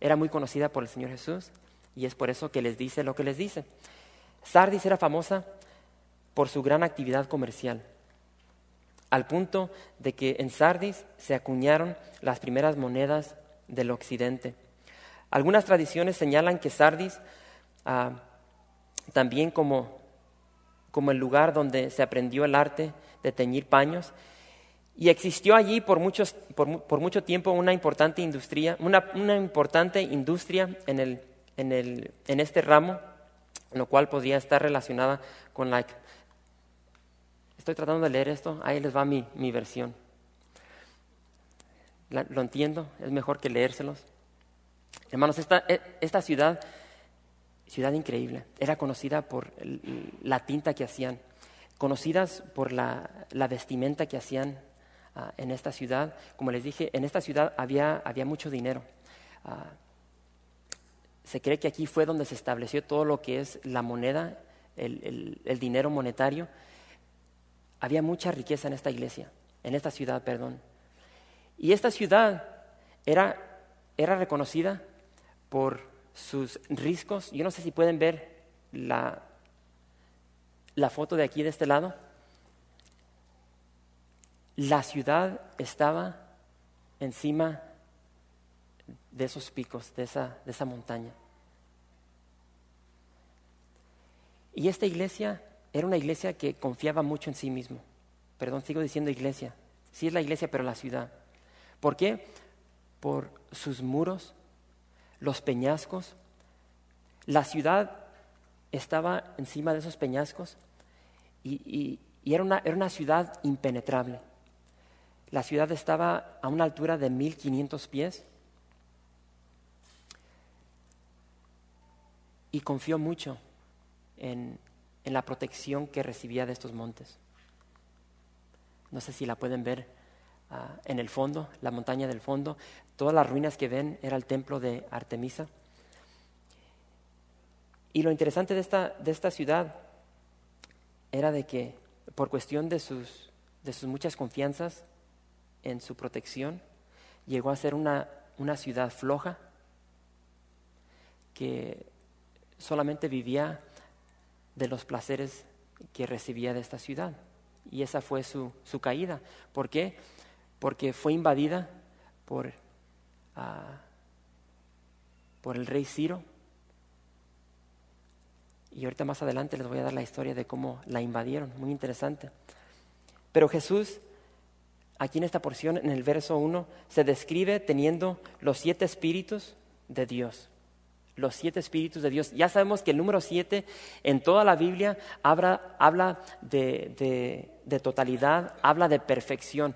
era muy conocida por el Señor Jesús y es por eso que les dice lo que les dice. Sardis era famosa por su gran actividad comercial, al punto de que en Sardis se acuñaron las primeras monedas del occidente. Algunas tradiciones señalan que Sardis, ah, también como, como el lugar donde se aprendió el arte de teñir paños, y existió allí por, muchos, por, mucho tiempo una importante industria, una, importante industria en, el, en, el, en este ramo, lo cual podría estar relacionada con la... Estoy tratando de leer esto, ahí les va mi, mi versión lo entiendo, es mejor que leérselos. Hermanos, esta, e, esta ciudad, ciudad increíble, era conocida por la tinta que hacían. conocidas por la, vestimenta que hacían ah, en esta ciudad. Como les dije, en esta ciudad había, había mucho dinero. Ah, se cree que aquí fue donde se estableció todo lo que es la moneda, el, el dinero monetario. Había mucha riqueza en esta iglesia, en esta ciudad, perdón. Y esta ciudad era, era reconocida por sus riscos. Yo no sé si pueden ver la, la foto de aquí, de este lado. La ciudad estaba encima de esos picos, de esa, de esa montaña. Y esta iglesia era una iglesia que confiaba mucho en sí mismo. Perdón, sigo diciendo iglesia. Sí es la iglesia, pero la ciudad. ¿Por qué? Por sus muros, los peñascos. La ciudad estaba encima de esos peñascos y, era, una, era una ciudad impenetrable. La ciudad estaba a una altura de 1500 pies y confió mucho en, en, la protección que recibía de estos montes. No sé si la pueden ver ah, en el fondo, la montaña del fondo. Todas las ruinas que ven era el templo de Artemisa. Y lo interesante de esta, de esta ciudad era de que por cuestión de sus, de sus muchas confianzas en su protección, llegó a ser una, una ciudad floja que solamente vivía de los placeres que recibía de esta ciudad. Y esa fue su, su caída. ¿Por qué? Porque fue invadida por, ah, por el rey Ciro, y ahorita más adelante les voy a dar la historia de cómo la invadieron, muy interesante. Pero Jesús, aquí en esta porción, en el verso 1, se describe teniendo los siete espíritus de Dios. Los siete espíritus de Dios. Ya sabemos que el número siete en toda la Biblia habla, habla de, totalidad, habla de perfección.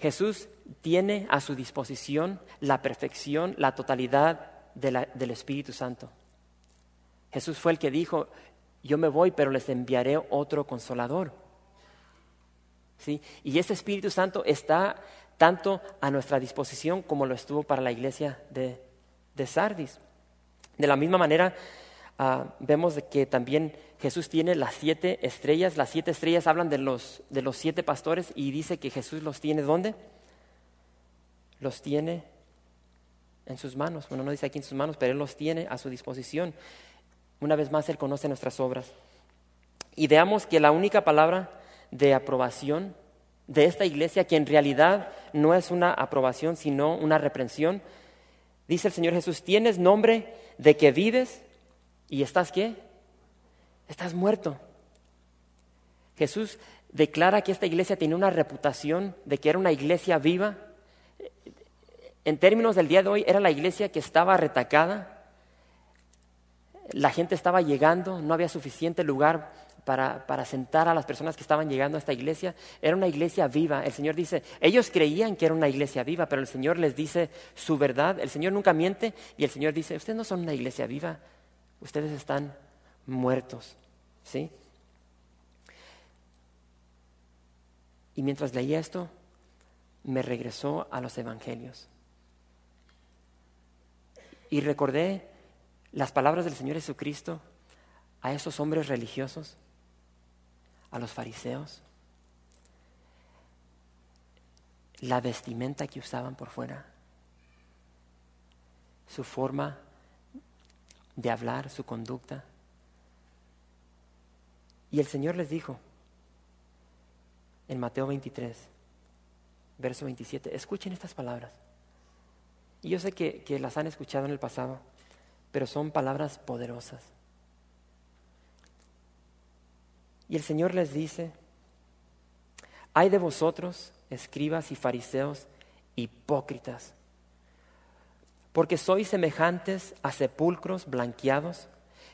Jesús tiene a su disposición la perfección, la totalidad del Espíritu Santo. Jesús fue el que dijo, yo me voy, pero les enviaré otro consolador. ¿Sí? Y ese Espíritu Santo está tanto a nuestra disposición como lo estuvo para la iglesia de, Sardis. De la misma manera, ah, vemos que también Jesús tiene las siete estrellas. Las siete estrellas hablan de los, de los siete pastores y dice que Jesús los tiene ¿dónde? Los tiene en sus manos. Bueno, no dice aquí en sus manos, pero Él los tiene a su disposición. Una vez más, Él conoce nuestras obras. Y veamos que la única palabra de aprobación de esta iglesia, que en realidad no es una aprobación, sino una reprensión, dice el Señor Jesús, tienes nombre de que vives y estás qué? Estás muerto. Jesús declara que esta iglesia tiene una reputación de que era una iglesia viva. En términos del día de hoy, era la iglesia que estaba retacada, la gente estaba llegando, no había suficiente lugar para, sentar a las personas que estaban llegando a esta iglesia. Era una iglesia viva. El Señor dice, ellos creían que era una iglesia viva, pero el Señor les dice su verdad. El Señor nunca miente y el Señor dice, ustedes no son una iglesia viva, ustedes están muertos. ¿Sí? Y mientras leía esto, me regresó a los evangelios. Y recordé las palabras del Señor Jesucristo a esos hombres religiosos, a los fariseos, la vestimenta que usaban por fuera, su forma de hablar, su conducta. Y el Señor les dijo en Mateo 23, verso 27, escuchen estas palabras. Y yo sé que, que las han escuchado en el pasado pero son palabras poderosas. Y el Señor les dice, hay de vosotros, escribas y fariseos, hipócritas, porque sois semejantes a sepulcros blanqueados,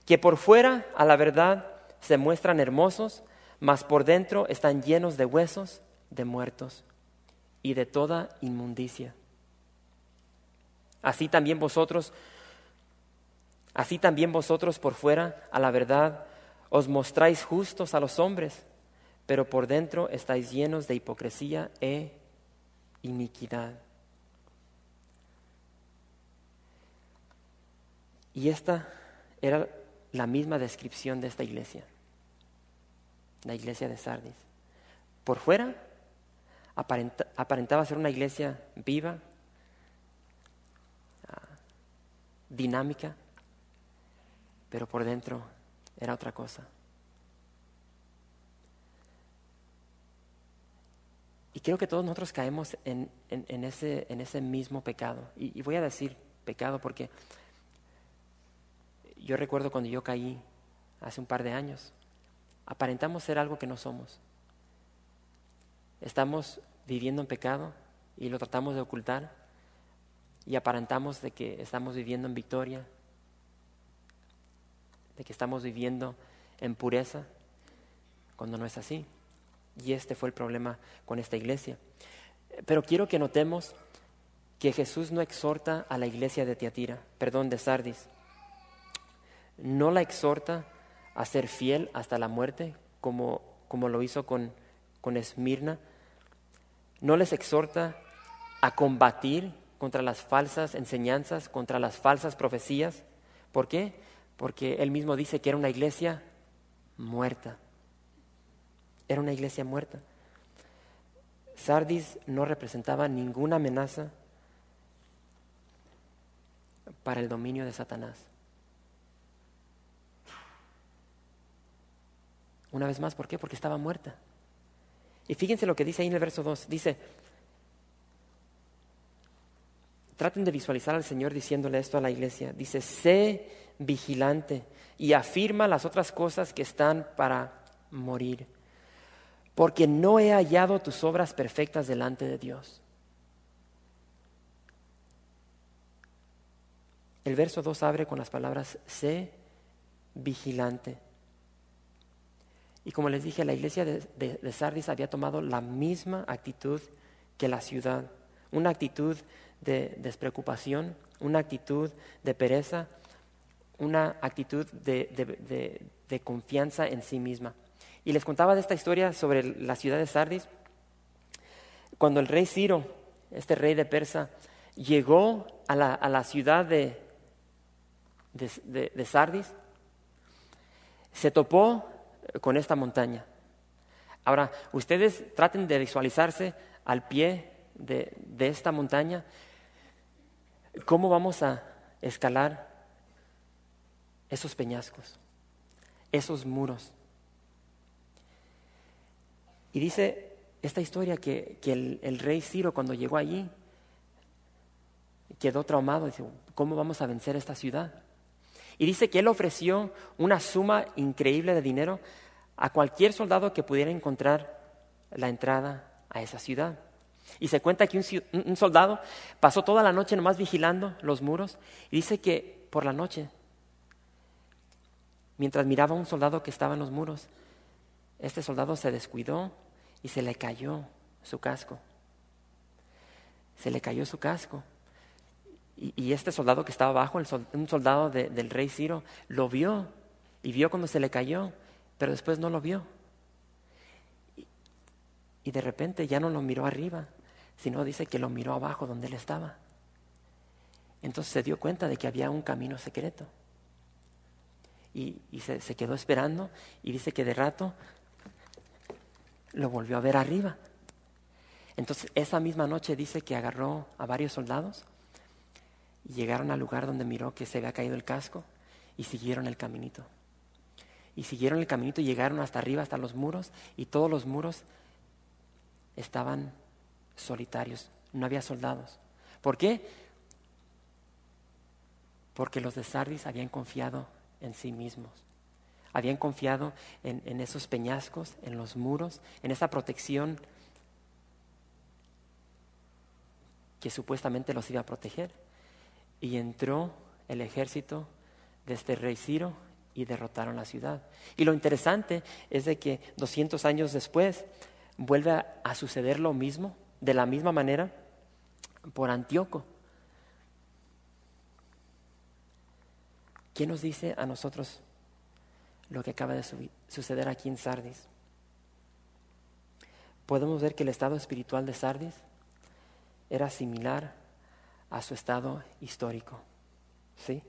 que por fuera, a la verdad, se muestran hermosos, mas por dentro están llenos de huesos de muertos y de toda inmundicia. Así también vosotros Así también vosotros por fuera, a la verdad, os mostráis justos a los hombres, pero por dentro estáis llenos de hipocresía e iniquidad. Y esta era la misma descripción de esta iglesia, la iglesia de Sardis. Por fuera aparentaba ser una iglesia viva, ah, dinámica, pero por dentro era otra cosa. Y creo que todos nosotros caemos en, ese, mismo pecado. Y, y, voy a decir pecado porque yo recuerdo cuando yo caí hace un par de años, aparentamos ser algo que no somos. Estamos viviendo en pecado y lo tratamos de ocultar y aparentamos de que estamos viviendo en victoria, de que estamos viviendo en pureza, cuando no es así. Y este fue el problema con esta iglesia. Pero quiero que notemos que Jesús no exhorta a la iglesia de Tiatira, perdón, de Sardis. No la exhorta a ser fiel hasta la muerte, como, como lo hizo con, con Esmirna. No les exhorta a combatir contra las falsas enseñanzas, contra las falsas profecías. ¿Por qué? Porque él mismo dice que era una iglesia muerta. Era una iglesia muerta. Sardis no representaba ninguna amenaza para el dominio de Satanás. Una vez más, ¿por qué? Porque estaba muerta. Y fíjense lo que dice ahí en el verso 2. Dice, traten de visualizar al Señor diciéndole esto a la iglesia. Dice, sé vigilante y afirma las otras cosas que están para morir porque no he hallado tus obras perfectas delante de Dios. El verso 2 abre con las palabras, sé vigilante. Y como les dije, la iglesia de, Sardis había tomado la misma actitud que la ciudad, una actitud de despreocupación, una actitud de pereza, una actitud de confianza en sí misma. Y les contaba de esta historia sobre la ciudad de Sardis. Cuando el rey Ciro, este rey de Persa, llegó a la, ciudad de, Sardis, se topó con esta montaña. Ahora, ustedes traten de visualizarse al pie de, esta montaña, cómo vamos a escalar esos peñascos, esos muros. Y dice esta historia que, el, rey Ciro cuando llegó allí quedó traumado, dice, ¿cómo vamos a vencer esta ciudad? Y dice que él ofreció una suma increíble de dinero a cualquier soldado que pudiera encontrar la entrada a esa ciudad. Y se cuenta que un, un, soldado pasó toda la noche nomás vigilando los muros y dice que por la noche, mientras miraba a un soldado que estaba en los muros, este soldado se descuidó y se le cayó su casco. Se le cayó su casco. Y, este soldado que estaba abajo, un soldado del rey Ciro, lo vio y vio cuando se le cayó, pero después no lo vio. Y, y de repente ya no lo miró arriba, sino dice que lo miró abajo donde él estaba. Entonces se dio cuenta de que había un camino secreto. Y, se, quedó esperando y dice que de rato lo volvió a ver arriba. Entonces, esa misma noche dice que agarró a varios soldados y llegaron al lugar donde miró que se había caído el casco y siguieron el caminito. Y siguieron el caminito y llegaron hasta arriba, hasta los muros, y todos los muros estaban solitarios, no había soldados. ¿Por qué? Porque los de Sardis habían confiado en sí mismos. Habían confiado en, esos peñascos, en los muros, en esa protección que supuestamente los iba a proteger. Y entró el ejército de este rey Ciro y derrotaron la ciudad. Y lo interesante es de que 200 años después vuelve a, a suceder lo mismo, de la misma manera, por Antíoco. ¿Quién nos dice a nosotros lo que acaba de suceder aquí en Sardis. podemos ver que el estado espiritual de Sardis era similar a su estado histórico. ¿Sí?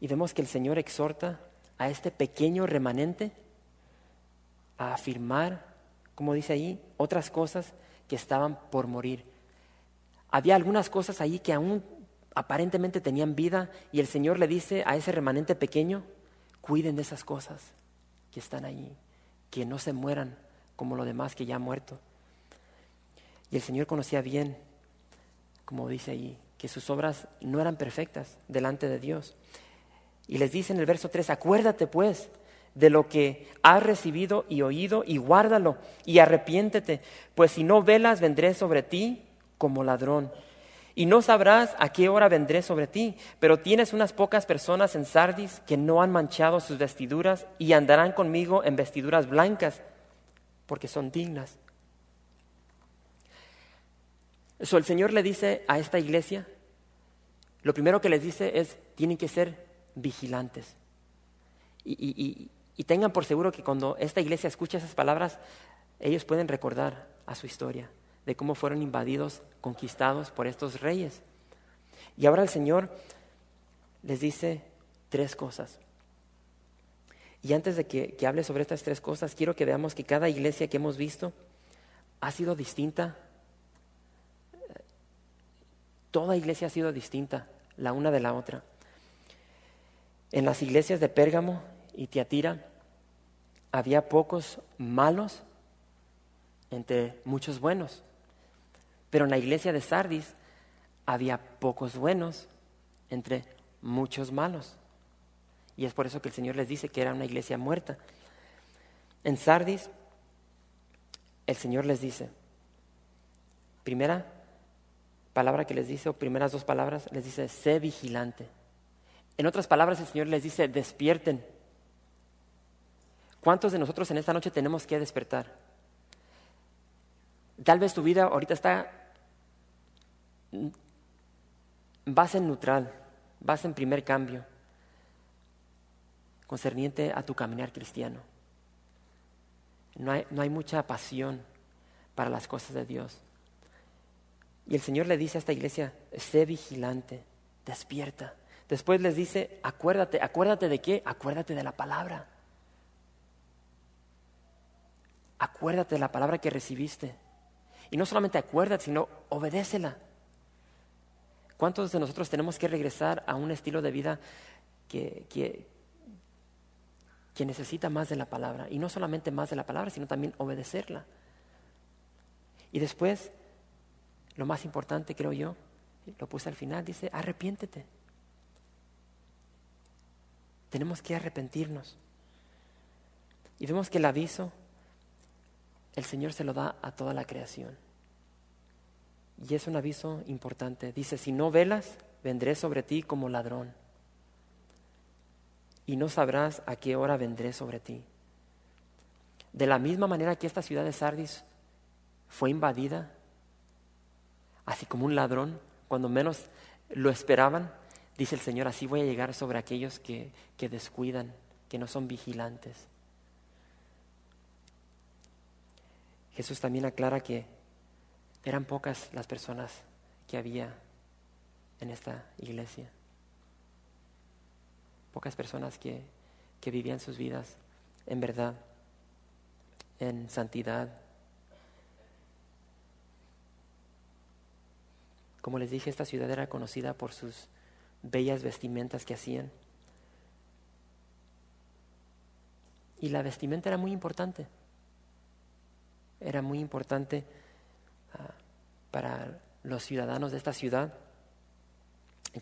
Y vemos que el Señor exhorta a este pequeño remanente a afirmar, como dice ahí, otras cosas que estaban por morir. Había algunas cosas ahí que aún aparentemente tenían vida y el Señor le dice a ese remanente pequeño, cuiden de esas cosas que están ahí, que no se mueran como lo demás que ya ha muerto. Y el Señor conocía bien, como dice ahí, que sus obras no eran perfectas delante de Dios. Y les dice en el verso 3, acuérdate pues de lo que has recibido y oído y guárdalo y arrepiéntete, pues si no velas vendré sobre ti como ladrón y no sabrás a qué hora vendré sobre ti, pero tienes unas pocas personas en Sardis que no han manchado sus vestiduras y andarán conmigo en vestiduras blancas, porque son dignas. Eso el Señor le dice a esta iglesia, lo primero que les dice es, tienen que ser vigilantes. Y, y tengan por seguro que cuando esta iglesia escucha esas palabras, ellos pueden recordar a su historia de cómo fueron invadidos, conquistados por estos reyes. Y ahora el Señor les dice tres cosas. Y antes de que, hable sobre estas tres cosas, quiero que veamos que cada iglesia que hemos visto ha sido distinta. Toda iglesia ha sido distinta la una de la otra. En las iglesias de Pérgamo y Tiatira había pocos malos entre muchos buenos. Pero en la iglesia de Sardis había pocos buenos entre muchos malos. Y es por eso que el Señor les dice que era una iglesia muerta. En Sardis, el Señor les dice, primera palabra que les dice, o primeras dos palabras, les dice, sé vigilante. En otras palabras, el Señor les dice, despierten. ¿Cuántos de nosotros en esta noche tenemos que despertar? Tal vez tu vida ahorita está vas en neutral, vas en primer cambio, concerniente a tu caminar cristiano. No hay, no hay mucha pasión para las cosas de Dios. Y el Señor le dice a esta iglesia, sé vigilante, despierta. Después les dice, acuérdate, acuérdate de qué? Acuérdate de la palabra. Acuérdate de la palabra que recibiste. Y no solamente acuérdate, sino obedécela. ¿Cuántos de nosotros tenemos que regresar a un estilo de vida que, que, necesita más de la palabra? Y no solamente más de la palabra, sino también obedecerla. Y después, lo más importante creo yo, lo puse al final, dice, arrepiéntete. Tenemos que arrepentirnos. Y vemos que el aviso, el Señor se lo da a toda la creación. Y es un aviso importante. Dice, si no velas, vendré sobre ti como ladrón. Y no sabrás a qué hora vendré sobre ti. De la misma manera que esta ciudad de Sardis fue invadida, así como un ladrón, cuando menos lo esperaban, dice el Señor, así voy a llegar sobre aquellos que, que descuidan, que no son vigilantes. Jesús también aclara que eran pocas las personas que había en esta iglesia. Pocas personas que, que vivían sus vidas en verdad, en santidad. Como les dije, esta ciudad era conocida por sus bellas vestimentas que hacían. Y la vestimenta era muy importante. Era muy importante para los ciudadanos de esta ciudad.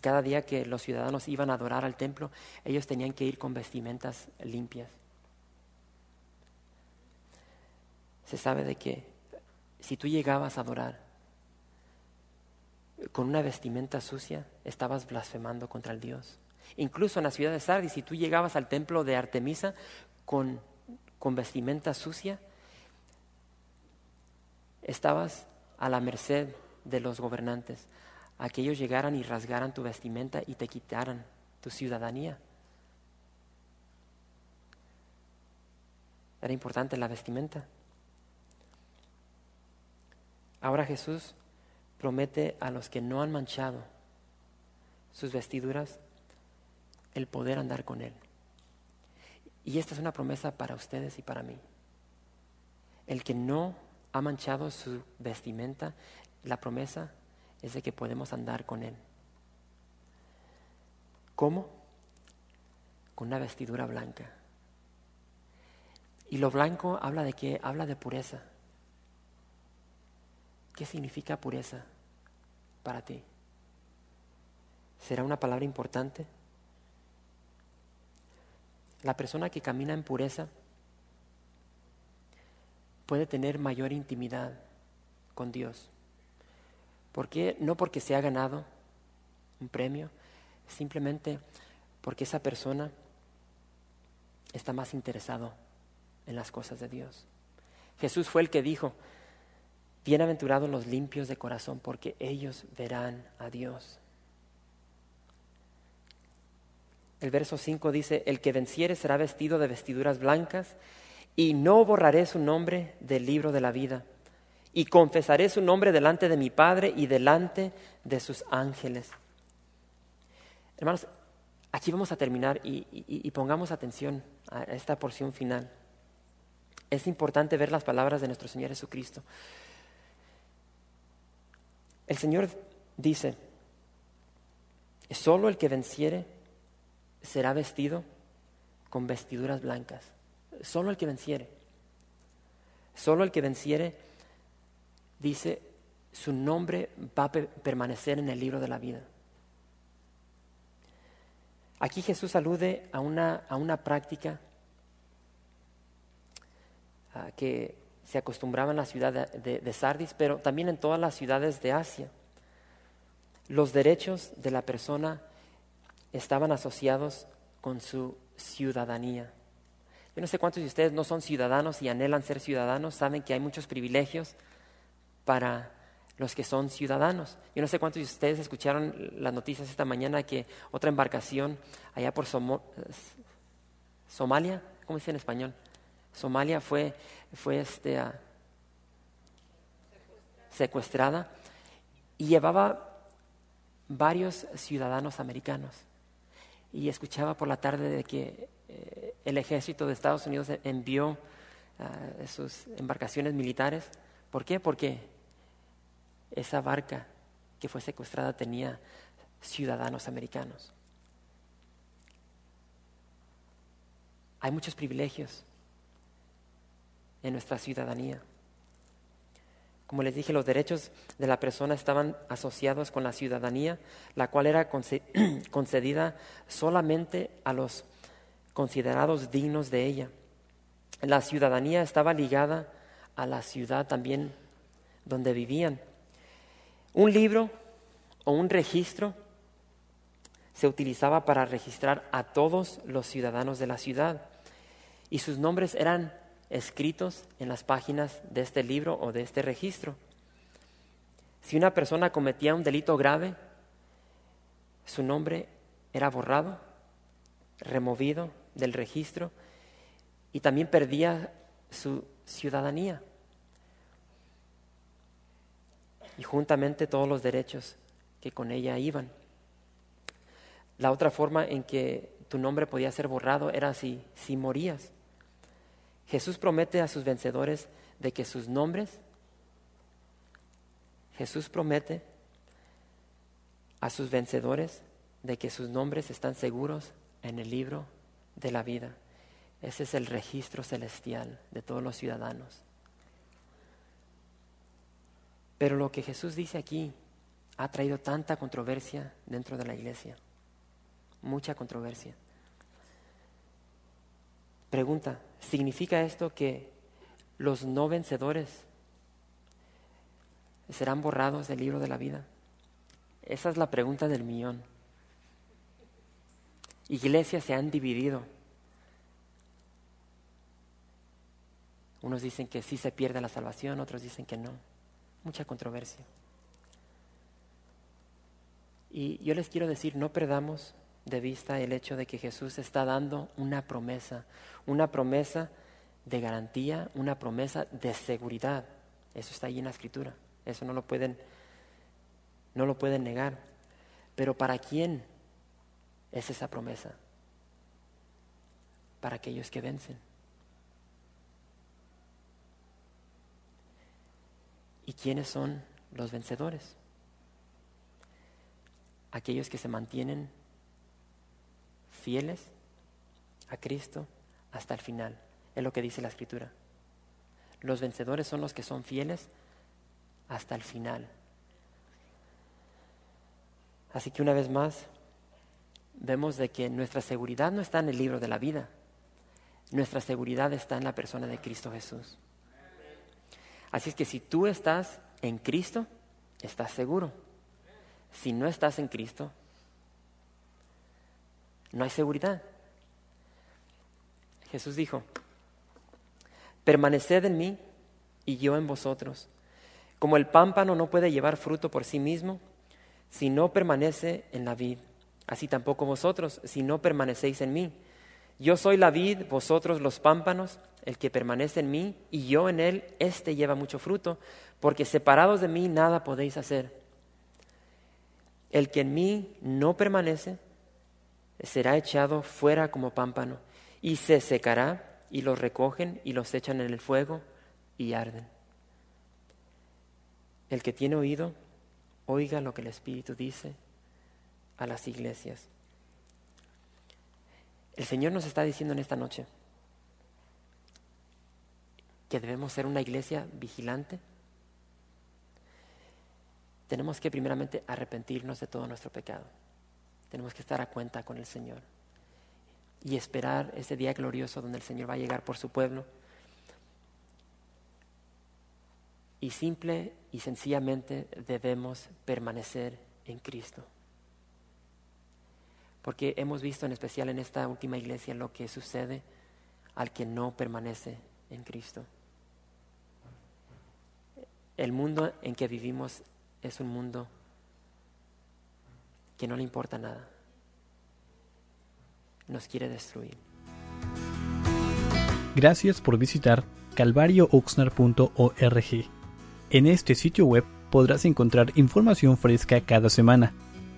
Cada día que los ciudadanos iban a adorar al templo, ellos tenían que ir con vestimentas limpias. Se sabe de que si tú llegabas a adorar con una vestimenta sucia, estabas blasfemando contra el Dios. Incluso en la ciudad de Sardis, si tú llegabas al templo de Artemisa con, con vestimenta sucia, estabas a la merced de los gobernantes, a que ellos llegaran y rasgaran tu vestimenta y te quitaran tu ciudadanía. Era importante la vestimenta. Ahora Jesús promete a los que no han manchado sus vestiduras el poder andar con Él. Y esta es una promesa para ustedes y para mí. El que no ha manchado su vestimenta, la promesa es de que podemos andar con Él. ¿Cómo? Con una vestidura blanca. Y lo blanco habla de qué? Habla de pureza. ¿Qué significa pureza para ti? ¿Será una palabra importante? La persona que camina en pureza puede tener mayor intimidad con Dios. ¿Por qué? No porque se ha ganado un premio, simplemente porque esa persona está más interesado en las cosas de Dios. Jesús fue el que dijo, Bienaventurados los limpios de corazón, porque ellos verán a Dios. El verso 5 dice, el que venciere será vestido de vestiduras blancas, y no borraré su nombre del libro de la vida, y confesaré su nombre delante de mi Padre y delante de sus ángeles. Hermanos, aquí vamos a terminar y, pongamos atención a esta porción final. Es importante ver las palabras de nuestro Señor Jesucristo. El Señor dice, solo el que venciere será vestido con vestiduras blancas. Solo el que venciere. Solo el que venciere, dice, su nombre va a permanecer en el libro de la vida. Aquí Jesús alude a una, a una práctica que se acostumbraba en la ciudad de, Sardis, pero también en todas las ciudades de Asia. Los derechos de la persona estaban asociados con su ciudadanía. Yo no sé cuántos de ustedes no son ciudadanos y anhelan ser ciudadanos, saben que hay muchos privilegios para los que son ciudadanos. Yo no sé cuántos de ustedes escucharon las noticias esta mañana que otra embarcación allá por Somalia, ¿cómo dice en español? Somalia fue, fue este, secuestrada y llevaba varios ciudadanos americanos. Y escuchaba por la tarde de que eh, el ejército de Estados Unidos envió uh, sus embarcaciones militares. ¿Por qué? Porque esa barca que fue secuestrada tenía ciudadanos americanos. Hay muchos privilegios en nuestra ciudadanía. Como les dije, los derechos de la persona estaban asociados con la ciudadanía, la cual era (clears throat) concedida solamente a los considerados dignos de ella. La ciudadanía estaba ligada a la ciudad también donde vivían. Un libro o un registro se utilizaba para registrar a todos los ciudadanos de la ciudad y sus nombres eran escritos en las páginas de este libro o de este registro. Si una persona cometía un delito grave, su nombre era borrado, removido del registro y también perdía su ciudadanía y juntamente todos los derechos que con ella iban. La otra forma en que tu nombre podía ser borrado era si, si morías. Jesús promete a sus vencedores de que sus nombres, Jesús promete a sus vencedores de que sus nombres están seguros en el libro de la vida. Ese es el registro celestial de todos los ciudadanos. Pero lo que Jesús dice aquí ha traído tanta controversia dentro de la iglesia, mucha controversia. Pregunta, ¿significa esto que los no vencedores serán borrados del libro de la vida? Esa es la pregunta del millón. Iglesias se han dividido. Unos dicen que sí se pierde la salvación, otros dicen que no. Mucha controversia. Y yo les quiero decir, no perdamos de vista el hecho de que Jesús está dando una promesa, una promesa de garantía, una promesa de seguridad. Eso está ahí en la escritura. eso no lo pueden, no lo pueden negar. Pero ¿para quién es esa promesa? Para aquellos que vencen. ¿Y quiénes son los vencedores? Aquellos que se mantienen fieles a Cristo hasta el final. Es lo que dice la Escritura. Los vencedores son los que son fieles hasta el final. Así que una vez más, vemos de que nuestra seguridad no está en el libro de la vida. Nuestra seguridad está en la persona de Cristo Jesús. Así es que si tú estás en Cristo, estás seguro. Si no estás en Cristo, no hay seguridad. Jesús dijo, permaneced en mí y yo en vosotros. Como el pámpano no puede llevar fruto por sí mismo si no permanece en la vid, así tampoco vosotros si no permanecéis en mí. Yo soy la vid, vosotros los pámpanos, el que permanece en mí y yo en él, éste lleva mucho fruto, porque separados de mí nada podéis hacer. El que en mí no permanece será echado fuera como pámpano y se secará y los recogen y los echan en el fuego y arden. El que tiene oído, oiga lo que el Espíritu dice a las iglesias. El Señor nos está diciendo en esta noche que debemos ser una iglesia vigilante. Tenemos que primeramente arrepentirnos de todo nuestro pecado. Tenemos que estar a cuenta con el Señor y esperar ese día glorioso donde el Señor va a llegar por su pueblo. Y simple y sencillamente debemos permanecer en Cristo. Porque hemos visto en especial en esta última iglesia lo que sucede al que no permanece en Cristo. El mundo en que vivimos es un mundo que no le importa nada. Nos quiere destruir. Gracias por visitar calvariooxnar.org. En este sitio web podrás encontrar información fresca cada semana,